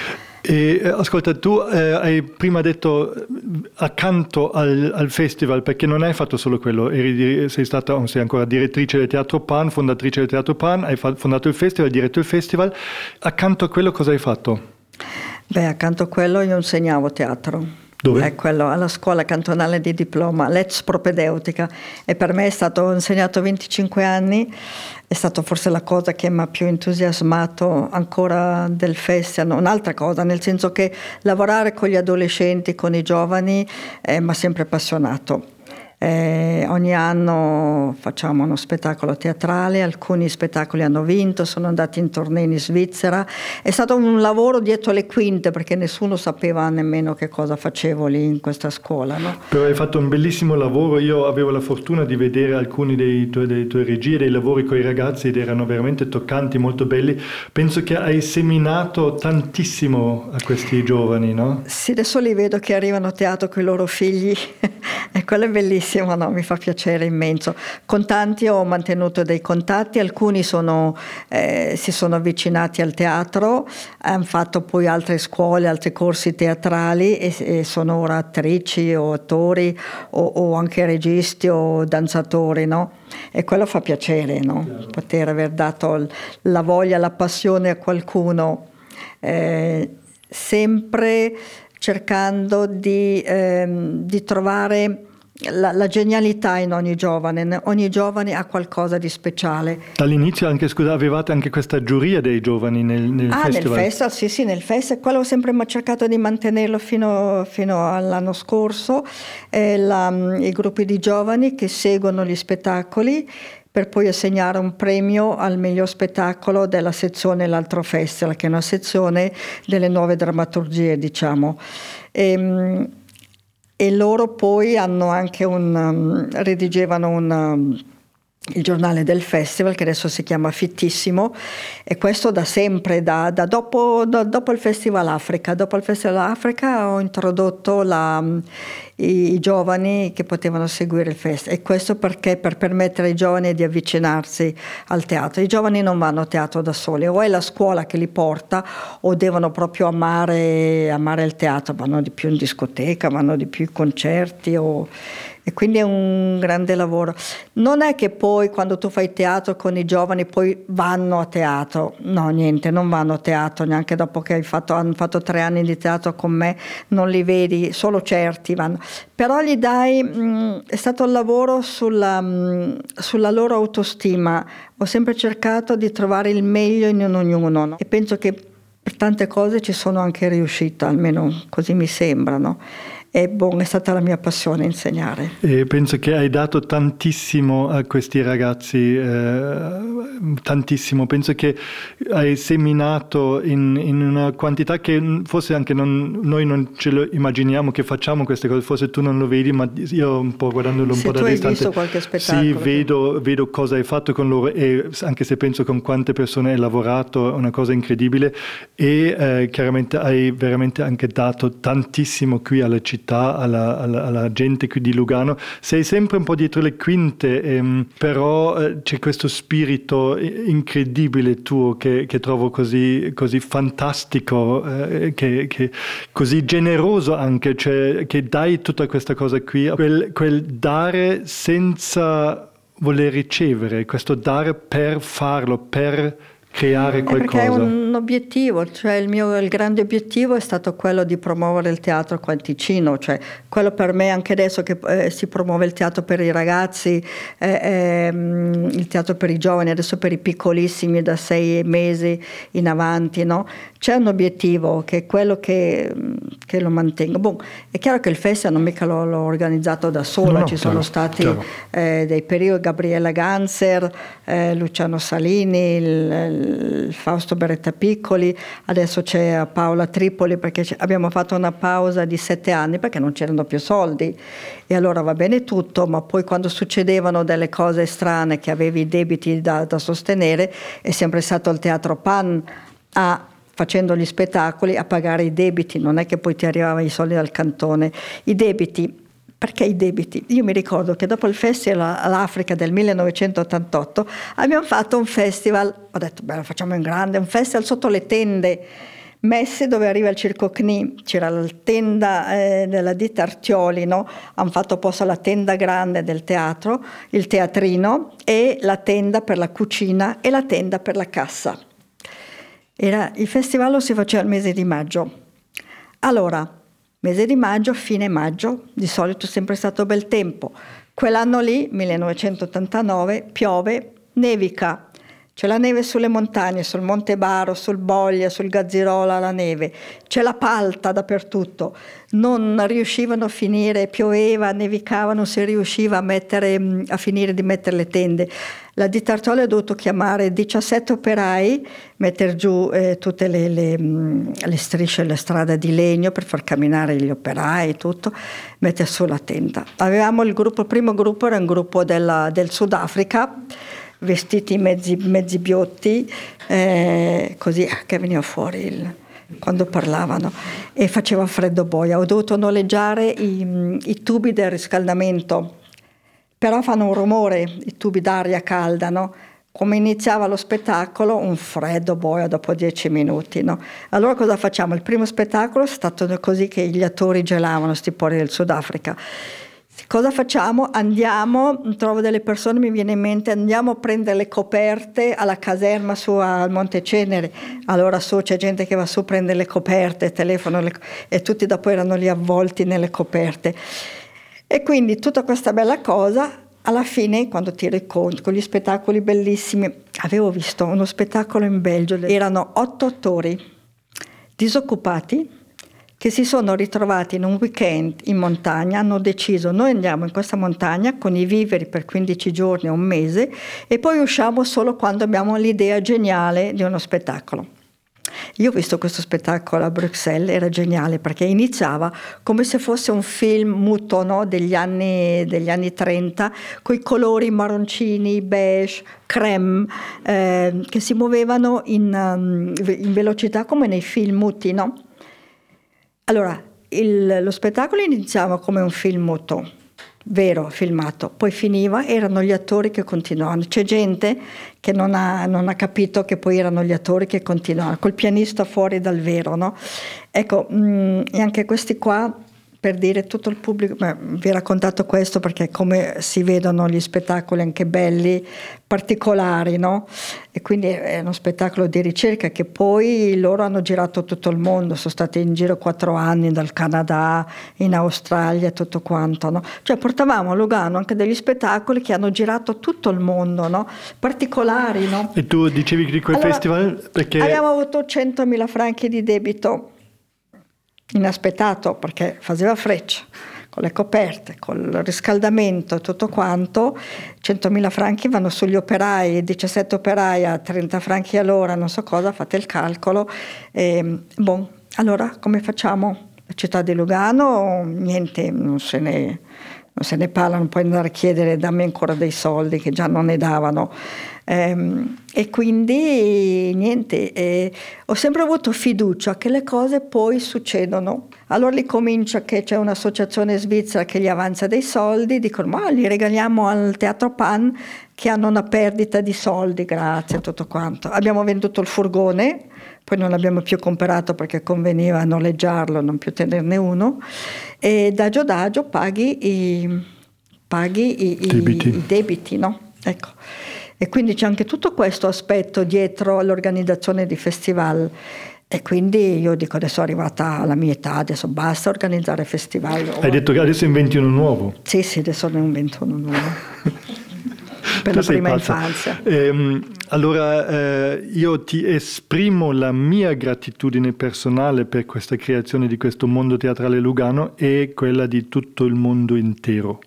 E, eh, ascolta, tu eh, hai prima detto accanto al, al, festival, perché non hai fatto solo quello, Eri, sei stata, sei ancora direttrice del Teatro Pan, fondatrice del Teatro Pan, hai fondato il festival, diretto il festival. Accanto a quello cosa hai fatto? Beh, accanto a quello io insegnavo teatro. Dove? È quello, alla scuola cantonale di diploma, l'ETS propedeutica e per me è stato insegnato 25 anni, è stata forse la cosa che mi ha più entusiasmato ancora del festival, un'altra cosa, nel senso che lavorare con gli adolescenti, con i giovani, eh, mi ha sempre appassionato eh, ogni anno facciamo uno spettacolo teatrale, alcuni spettacoli hanno vinto, sono andati in tournée in Svizzera. È stato un lavoro dietro le quinte perché nessuno sapeva nemmeno che cosa facevo lì in questa scuola. No? Però hai fatto un bellissimo lavoro, io avevo la fortuna di vedere alcuni dei tuoi, dei tuoi regie, dei lavori con i ragazzi ed erano veramente toccanti, molto belli. Penso che hai seminato tantissimo a questi giovani, no? Sì, adesso li vedo che arrivano a teatro con i loro figli <laughs> e quello è bellissimo bellissimo, no? mi fa piacere immenso. Con tanti ho mantenuto dei contatti, alcuni sono, eh, si sono avvicinati al teatro, hanno fatto poi altre scuole, altri corsi teatrali e, e sono ora attrici o attori o, o anche registi o danzatori. No? E quello fa piacere, no? poter aver dato la voglia, la passione a qualcuno. Eh, sempre cercando di, ehm, di trovare la, la, genialità in ogni giovane, ogni giovane ha qualcosa di speciale. Dall'inizio anche, scusa, avevate anche questa giuria dei giovani nel, nel ah, festival? nel festival, sì, sì, nel festival, quello ho sempre cercato di mantenerlo fino, fino all'anno scorso, eh, la, i gruppi di giovani che seguono gli spettacoli per poi assegnare un premio al miglior spettacolo della sezione L'altro Festival, che è una sezione delle nuove drammaturgie, diciamo. E, ehm, e loro poi hanno anche un, um, redigevano un um, il giornale del festival che adesso si chiama Fittissimo e questo da sempre, da, da dopo, da, dopo, il Festival Africa. Dopo il Festival Africa ho introdotto la, i, i, giovani che potevano seguire il festival e questo perché per permettere ai giovani di avvicinarsi al teatro. I giovani non vanno a teatro da soli, o è la scuola che li porta o devono proprio amare, amare il teatro, vanno di più in discoteca, vanno di più in concerti o e quindi è un grande lavoro. Non è che poi quando tu fai teatro con i giovani poi vanno a teatro, no niente, non vanno a teatro neanche dopo che fatto, hanno fatto tre anni di teatro con me, non li vedi, solo certi vanno. Però gli dai, mh, è stato il lavoro sulla, mh, sulla, loro autostima, ho sempre cercato di trovare il meglio in ognuno no? e penso che per tante cose ci sono anche riuscita, almeno così mi sembrano e bon, è stata la mia passione insegnare. E penso che hai dato tantissimo a questi ragazzi, eh, tantissimo, penso che hai seminato in, in, una quantità che forse anche non, noi non ce lo immaginiamo che facciamo queste cose, forse tu non lo vedi, ma io un po' guardandolo un se po' da distante. hai visto qualche spettacolo. Sì, vedo, vedo, cosa hai fatto con loro e anche se penso con quante persone hai lavorato, è una cosa incredibile e eh, chiaramente hai veramente anche dato tantissimo qui alla città città, alla, alla, alla, gente qui di Lugano, sei sempre un po' dietro le quinte, ehm, però eh, c'è questo spirito incredibile tuo che, che trovo così, così fantastico, eh, che, che, così generoso anche, cioè che dai tutta questa cosa qui, quel, quel dare senza voler ricevere, questo dare per farlo, per creare qualcosa. Perché è un obiettivo, cioè il mio il grande obiettivo è stato quello di promuovere il teatro qua in Ticino, cioè quello per me anche adesso che eh, si promuove il teatro per i ragazzi, eh, eh, il teatro per i giovani, adesso per i piccolissimi da sei mesi in avanti, no? c'è un obiettivo che è quello che, che lo mantengo. Bon, è chiaro che il festival non mica l'ho, l'ho organizzato da sola, no, ci sono stati eh, dei periodi, Gabriella Ganser, eh, Luciano Salini, il, Fausto Beretta Piccoli, adesso c'è Paola Tripoli perché abbiamo fatto una pausa di sette anni perché non c'erano più soldi e allora va bene tutto, ma poi quando succedevano delle cose strane che avevi debiti da, da sostenere è sempre stato il Teatro Pan a facendo gli spettacoli a pagare i debiti, non è che poi ti arrivavano i soldi dal cantone, i debiti perché i debiti? Io mi ricordo che dopo il festival all'Africa del 1988 abbiamo fatto un festival, ho detto beh lo facciamo in grande, un festival sotto le tende messe dove arriva il circo CNI, c'era la tenda eh, della ditta Artioli, no? hanno fatto posto alla tenda grande del teatro, il teatrino e la tenda per la cucina e la tenda per la cassa. Era, il festival lo si faceva il mese di maggio. Allora, Mese di maggio, fine maggio, di solito è sempre stato bel tempo. Quell'anno lì, 1989, piove, nevica. C'è la neve sulle montagne, sul Monte Baro, sul Boglia, sul Gazzirola, la neve. C'è la palta dappertutto. Non riuscivano a finire, pioveva, nevicava, non si riusciva a, mettere, a finire di mettere le tende. La di Tartoli ha dovuto chiamare 17 operai, mettere giù eh, tutte le, le, mm, le strisce, le strade di legno per far camminare gli operai e tutto, mettere su la tenda. Avevamo il gruppo, il primo gruppo era un gruppo della, del Sudafrica, vestiti mezzi, mezzi biotti, eh, così che veniva fuori il, quando parlavano e faceva freddo boia. Ho dovuto noleggiare i, i tubi del riscaldamento però fanno un rumore i tubi d'aria calda, no? Come iniziava lo spettacolo, un freddo boia dopo dieci minuti, no? Allora cosa facciamo? Il primo spettacolo è stato così che gli attori gelavano, sti pori del Sudafrica. Cosa facciamo? Andiamo, trovo delle persone, mi viene in mente, andiamo a prendere le coperte alla caserma su al Monte Cenere. Allora su c'è gente che va su a prendere le coperte, telefono le, e tutti dopo erano lì avvolti nelle coperte. E quindi tutta questa bella cosa, alla fine, quando ti conto, con gli spettacoli bellissimi, avevo visto uno spettacolo in Belgio, erano otto attori disoccupati, che si sono ritrovati in un weekend in montagna, hanno deciso noi andiamo in questa montagna con i viveri per 15 giorni o un mese e poi usciamo solo quando abbiamo l'idea geniale di uno spettacolo. Io ho visto questo spettacolo a Bruxelles, era geniale perché iniziava come se fosse un film muto no? degli, anni, degli, anni, 30, con i colori marroncini, beige, creme, eh, che si muovevano in, um, in, velocità come nei film muti. No? Allora, il, lo spettacolo iniziava come un film muto vero filmato, poi finiva, erano gli attori che continuavano. C'è gente che non ha, non ha capito che poi erano gli attori che continuavano, col pianista fuori dal vero, no? Ecco, mh, mm, e anche questi qua per dire tutto il pubblico, beh, vi ho raccontato questo perché come si vedono gli spettacoli anche belli, particolari, no? E quindi è uno spettacolo di ricerca che poi loro hanno girato tutto il mondo, sono stati in giro quattro anni dal Canada, in Australia e tutto quanto, no? Cioè portavamo a Lugano anche degli spettacoli che hanno girato tutto il mondo, no? Particolari, no? E tu dicevi di quel allora, festival perché... Abbiamo avuto 100.000 franchi di debito inaspettato perché faceva freccia con le coperte, col riscaldamento e tutto quanto, 100.000 franchi vanno sugli operai, 17 operai a 30 franchi all'ora, non so cosa, fate il calcolo. E, bon, allora come facciamo? La città di Lugano, niente, non se ne, non se ne parla, non puoi andare a chiedere dammi ancora dei soldi che già non ne davano. Ehm, e quindi niente, eh, ho sempre avuto fiducia che le cose poi succedono. Allora li comincia che c'è un'associazione svizzera che gli avanza dei soldi, dicono ma li regaliamo al Teatro Pan che hanno una perdita di soldi, grazie, tutto quanto. Abbiamo venduto il furgone, poi non l'abbiamo più comprato perché conveniva noleggiarlo, non più tenerne uno, e dagio dagio paghi i, paghi i, debiti. i, i debiti, no? Ecco. E quindi c'è anche tutto questo aspetto dietro all'organizzazione di festival. E quindi io dico adesso è arrivata alla mia età, adesso basta organizzare festival. Hai detto che adesso inventi uno nuovo? Sì, sì, adesso ne invento uno nuovo. <laughs> per tu la prima pazza. infanzia. Eh, allora eh, io ti esprimo la mia gratitudine personale per questa creazione di questo mondo teatrale lugano e quella di tutto il mondo intero.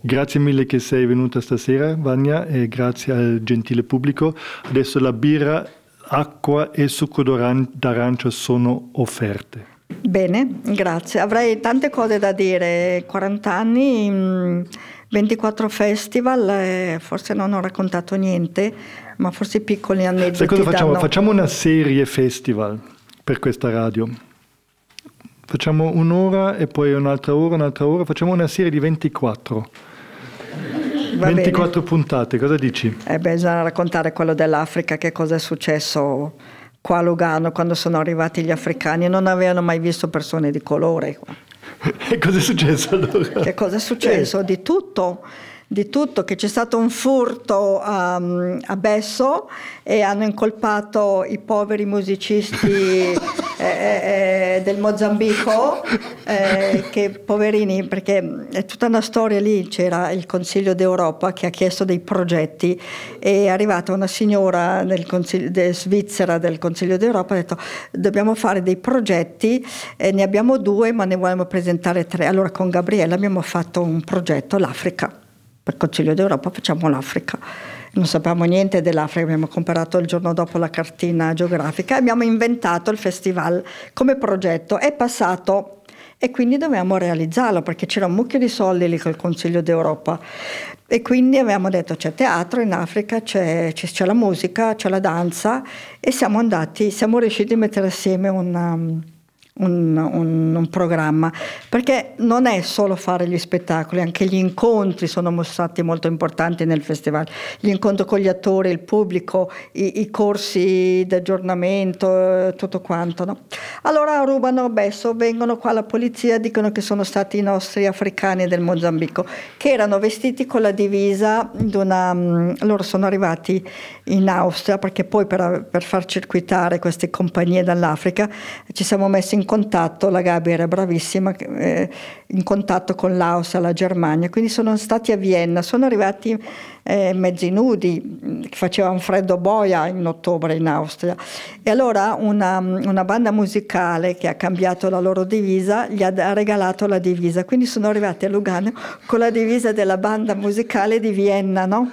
Grazie mille che sei venuta stasera, Vania, e grazie al gentile pubblico. Adesso la birra, acqua e succo d'arancia sono offerte. Bene, grazie. Avrei tante cose da dire. 40 anni, 24 mm, festival, forse non ho raccontato niente, ma forse piccoli aneddoti. Sai cosa facciamo? Danno... Facciamo una serie festival per questa radio. Facciamo un'ora e poi un'altra ora, un'altra ora. Facciamo una serie di 24. Va 24 bene. puntate, cosa dici? Eh beh, bisogna raccontare quello dell'Africa, che cosa è successo qua a Lugano quando sono arrivati gli africani e non avevano mai visto persone di colore. <laughs> E cosa è successo allora? Che cosa è successo? Eh. Di tutto di tutto, che c'è stato un furto um, a Besso e hanno incolpato i poveri musicisti <laughs> eh, eh, eh, del Mozambico, eh, che poverini, perché è tutta una storia lì, c'era il Consiglio d'Europa che ha chiesto dei progetti e è arrivata una signora del de, svizzera del Consiglio d'Europa e ha detto dobbiamo fare dei progetti, ne abbiamo due ma ne vogliamo presentare tre. Allora con Gabriele abbiamo fatto un progetto, l'Africa per Consiglio d'Europa facciamo l'Africa. Non sapevamo niente dell'Africa, abbiamo comprato il giorno dopo la cartina geografica e abbiamo inventato il festival come progetto. È passato e quindi dovevamo realizzarlo perché c'era un mucchio di soldi lì col Consiglio d'Europa. E quindi abbiamo detto c'è teatro in Africa, c'è, c'è la musica, c'è la danza e siamo andati, siamo riusciti a mettere assieme una un, un, un, programma, perché non è solo fare gli spettacoli, anche gli incontri sono stati molto importanti nel festival, gli incontri con gli attori, il pubblico, i, i corsi di aggiornamento, tutto quanto. No? Allora rubano adesso, vengono qua la polizia, dicono che sono stati i nostri africani del Mozambico, che erano vestiti con la divisa di una... Mm, loro sono arrivati in Austria, perché poi per, per far circuitare queste compagnie dall'Africa ci siamo messi in contatto, la Gabi era bravissima, eh, in contatto con l'Austria, la Germania, quindi sono stati a Vienna, sono arrivati eh, mezzi nudi, faceva un freddo boia in ottobre in Austria. E allora una, una, banda musicale che ha cambiato la loro divisa gli ha regalato la divisa, quindi sono arrivati a Lugano con la divisa della banda musicale di Vienna, no?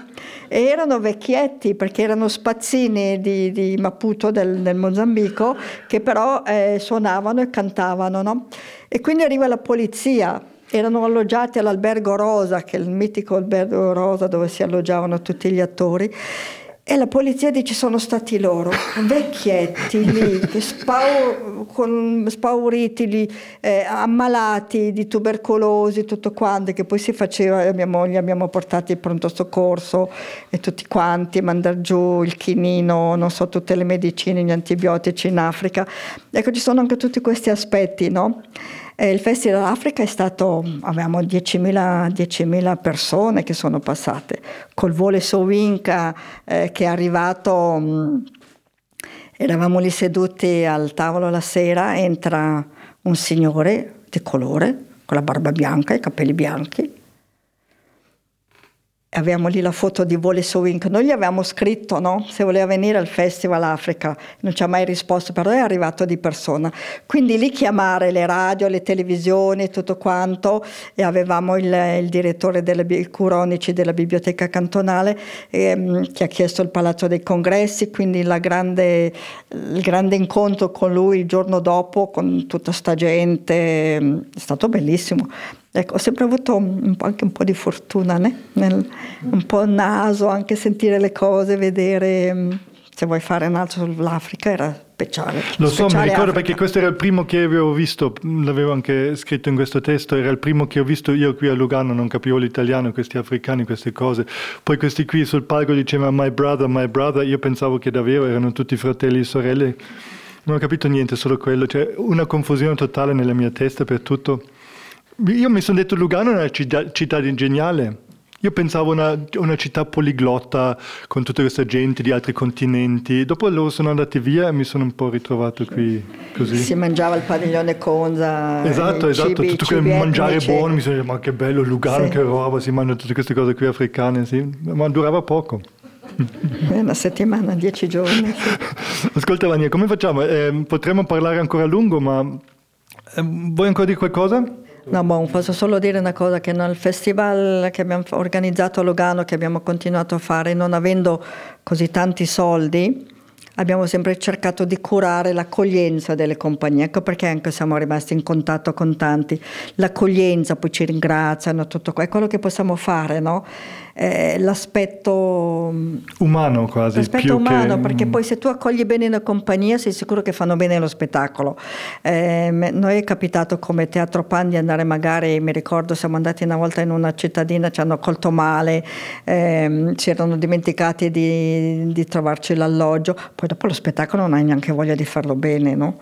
E erano vecchietti perché erano spazzini di, di Maputo del, del, Mozambico che però eh, suonavano e cantavano, no? E quindi arriva la polizia erano alloggiati all'albergo Rosa, che è il mitico albergo Rosa dove si alloggiavano tutti gli attori. E la polizia dice sono stati loro, vecchietti lì, spaur, con, spauriti lì, eh, ammalati di tubercolosi, tutto quanto, che poi si faceva, abbiamo, li abbiamo portati in pronto soccorso e tutti quanti, mandare giù il chinino, non so, tutte le medicine, gli antibiotici in Africa. Ecco, ci sono anche tutti questi aspetti, no? Eh, il Festival Africa è stato, avevamo 10.000, 10.000 persone che sono passate, col vole Sovinka eh, che è arrivato, mh, mm, eravamo lì seduti al tavolo la sera, entra un signore di colore, con la barba bianca, i capelli bianchi, Avevamo lì la foto di Vole Sowink, noi gli avevamo scritto no? se voleva venire al Festival Africa, non ci ha mai risposto, però è arrivato di persona. Quindi lì chiamare le radio, le televisioni, tutto quanto, e avevamo il, il direttore delle Curonici della biblioteca cantonale ehm, che ha chiesto il Palazzo dei Congressi, quindi grande, il grande incontro con lui il giorno dopo, con tutta sta gente, è stato bellissimo. Ecco, ho sempre avuto un anche un po' di fortuna, né? Nel, un po' il naso, anche sentire le cose, vedere, mm, se vuoi fare un altro sull'Africa era speciale. Lo so, speciale mi ricordo Africa. perché questo era il primo che avevo visto, l'avevo anche scritto in questo testo, era il primo che ho visto io qui a Lugano, non capivo l'italiano, questi africani, queste cose. Poi questi qui sul palco dicevano my brother, my brother, io pensavo che davvero erano tutti fratelli e sorelle. Non ho capito niente, solo quello, cioè una confusione totale nella mia testa per tutto. Io mi sono detto Lugano è una città, città geniale. Io pensavo una, una città poliglotta con tutta questa gente di altri continenti. Dopo loro sono andati via e mi sono un po' ritrovato qui così. Si mangiava il padiglione Conza. Esatto, esatto, cibi, tutto quel mangiare buono. Mi sono detto, ma che bello Lugano, sì. che roba, si mangiano tutte queste cose qui africane, sì. Ma durava poco. <laughs> Una settimana, dieci giorni. Sì. <laughs> Ascolta Vania, come facciamo? Eh, potremmo parlare ancora a lungo, ma eh, vuoi ancora dire qualcosa? No, bon, posso solo dire una cosa, che nel festival che abbiamo organizzato a Lugano, che abbiamo continuato a fare, non avendo così tanti soldi, abbiamo sempre cercato di curare l'accoglienza delle compagnie, ecco perché anche siamo rimasti in contatto con tanti, l'accoglienza, poi ci ringraziano, tutto è quello che possiamo fare, no? Eh, l'aspetto umano quasi. L'aspetto umano, che... perché poi se tu accogli bene una compagnia sei sicuro che fanno bene lo spettacolo. Eh, noi è capitato come Teatro Pan di andare magari, mi ricordo siamo andati una volta in una cittadina, ci hanno accolto male, eh, si erano dimenticati di, di, trovarci l'alloggio, poi dopo lo spettacolo non hai neanche voglia di farlo bene, no?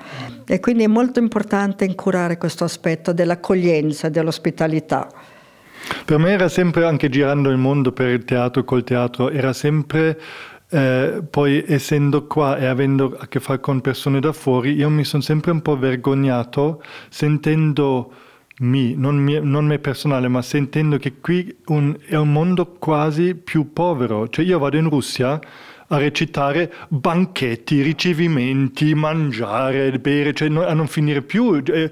E quindi è molto importante incurare questo aspetto dell'accoglienza, dell'ospitalità. Per me era sempre, anche girando il mondo per il teatro, col teatro, era sempre, eh, poi essendo qua e avendo a che fare con persone da fuori, io mi sono sempre un po' vergognato sentendo mi, non, mie, non me personale, ma sentendo che qui un, è un mondo quasi più povero. Cioè io vado in Russia a recitare banchetti, ricevimenti, mangiare, bere, cioè a non finire più. Eh,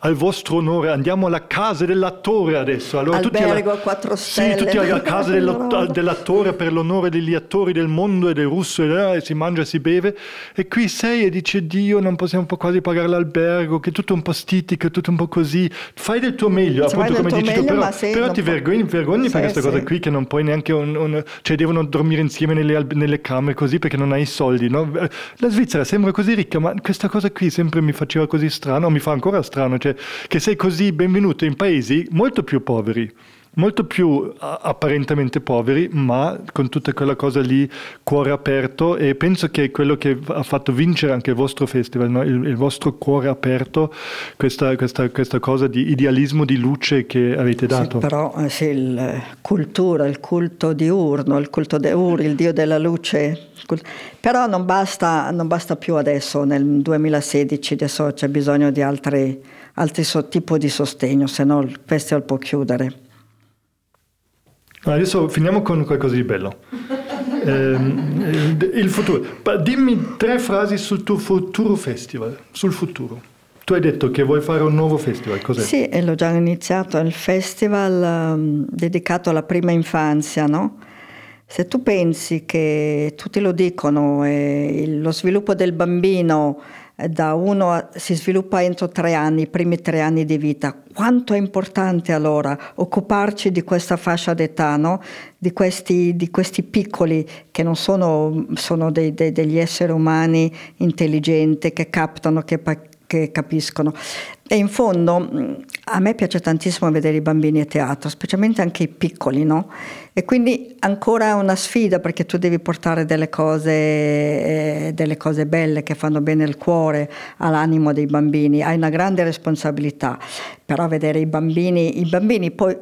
al vostro onore, andiamo alla casa dell'attore adesso. Allora, Albergo a quattro stelle. Sì, tutti alla <laughs> casa dell'attore per l'onore degli attori del mondo e del russo, e, eh, si mangia e si beve. E qui sei e dice Dio, non possiamo quasi pagare l'albergo, che è tutto un po' stitico, tutto un po' così. Fai del tuo meglio, sì, appunto come dici meglio, tu, però, però ti vergogni, vergogni sì, per questa sì. cosa qui che non puoi neanche... Un, un, cioè devono dormire insieme nelle, nelle camere fame così perché non hai i soldi. No? La Svizzera sembra così ricca, ma questa cosa qui sempre mi faceva così strano, mi fa ancora strano, cioè che sei così benvenuto in paesi molto più poveri molto più apparentemente poveri, ma con tutta quella cosa lì, cuore aperto e penso che è quello che ha fatto vincere anche il vostro festival, no? il, il, vostro cuore aperto, questa, questa, questa, cosa di idealismo, di luce che avete dato. Sì, però eh, sì, il cultura, il culto di Urno, il culto di Ur, il dio della luce, però non basta, non basta più adesso, nel 2016, adesso c'è bisogno di altri, altri so, tipi di sostegno, se no il festival può chiudere. Adesso finiamo con qualcosa di bello. eh, il futuro. Dimmi tre frasi sul tuo futuro festival, sul futuro. Tu hai detto che vuoi fare un nuovo festival, cos'è? Sì, e l'ho già iniziato, il festival um, dedicato alla prima infanzia, no? Se tu pensi che tutti lo dicono, eh, lo sviluppo del bambino da uno si sviluppa entro tre anni, i primi tre anni di vita, quanto è importante allora occuparci di questa fascia d'età, no? di, questi, di, questi, piccoli che non sono, sono dei, dei, degli esseri umani intelligenti, che captano, che che capiscono. E in fondo a me piace tantissimo vedere i bambini a teatro, specialmente anche i piccoli, no? E quindi ancora una sfida perché tu devi portare delle cose, eh, delle cose belle che fanno bene il cuore, all'animo dei bambini. Hai una grande responsabilità, però vedere i bambini, i bambini poi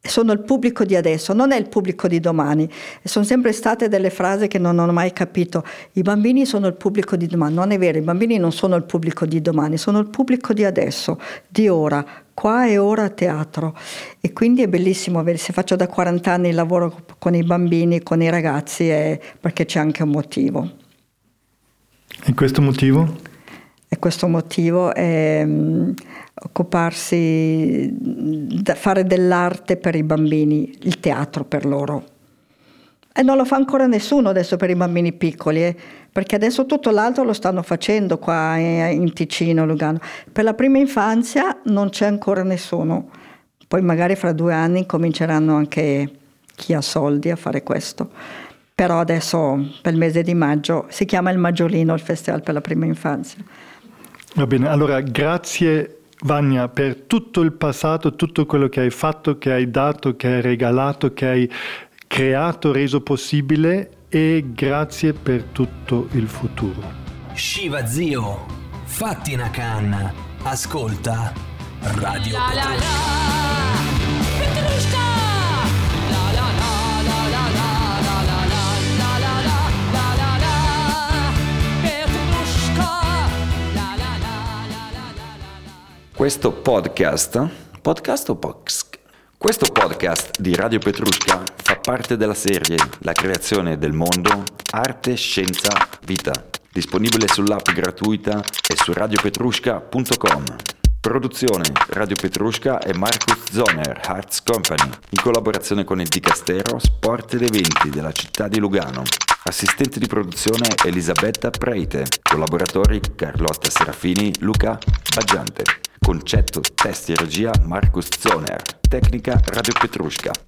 sono il pubblico di adesso, non è il pubblico di domani. Sono sempre state delle frasi che non ho mai capito. I bambini sono il pubblico di domani. Non è vero, i bambini non sono il pubblico di domani, sono il pubblico di adesso, di ora, qua e ora teatro. E quindi è bellissimo avere, se faccio da 40 anni il lavoro con i bambini, con i ragazzi, è perché c'è anche un motivo. E questo motivo? E questo motivo è um, occuparsi, da fare dell'arte per i bambini, il teatro per loro. E non lo fa ancora nessuno adesso per i bambini piccoli, eh? perché adesso tutto l'altro lo stanno facendo qua in Ticino, Lugano. Per la prima infanzia non c'è ancora nessuno. Poi magari fra due anni cominceranno anche chi ha soldi a fare questo. Però adesso per il mese di maggio si chiama il Maggiolino, il festival per la prima infanzia. Va bene, allora grazie Vania per tutto il passato, tutto quello che hai fatto, che hai dato, che hai regalato, che hai creato, reso possibile e grazie per tutto il futuro. Shiva zio, fatti una canna, ascolta Radio la, la, la. Questo podcast, podcast o podcast? Questo podcast di Radio Petrushka fa parte della serie La creazione del mondo, arte, scienza, vita, disponibile sull'app gratuita e su radiopetrushka.com. Produzione Radio Petrushka e Marcus Zoner, Arts Company, in collaborazione con il Dicastero Sport ed Eventi della città di Lugano. Assistente di produzione Elisabetta Preite, collaboratori Carlotta Serafini, Luca Baggiante. Concetto, testi e regia Marcus Zoner. Tecnica Radio Petrushka.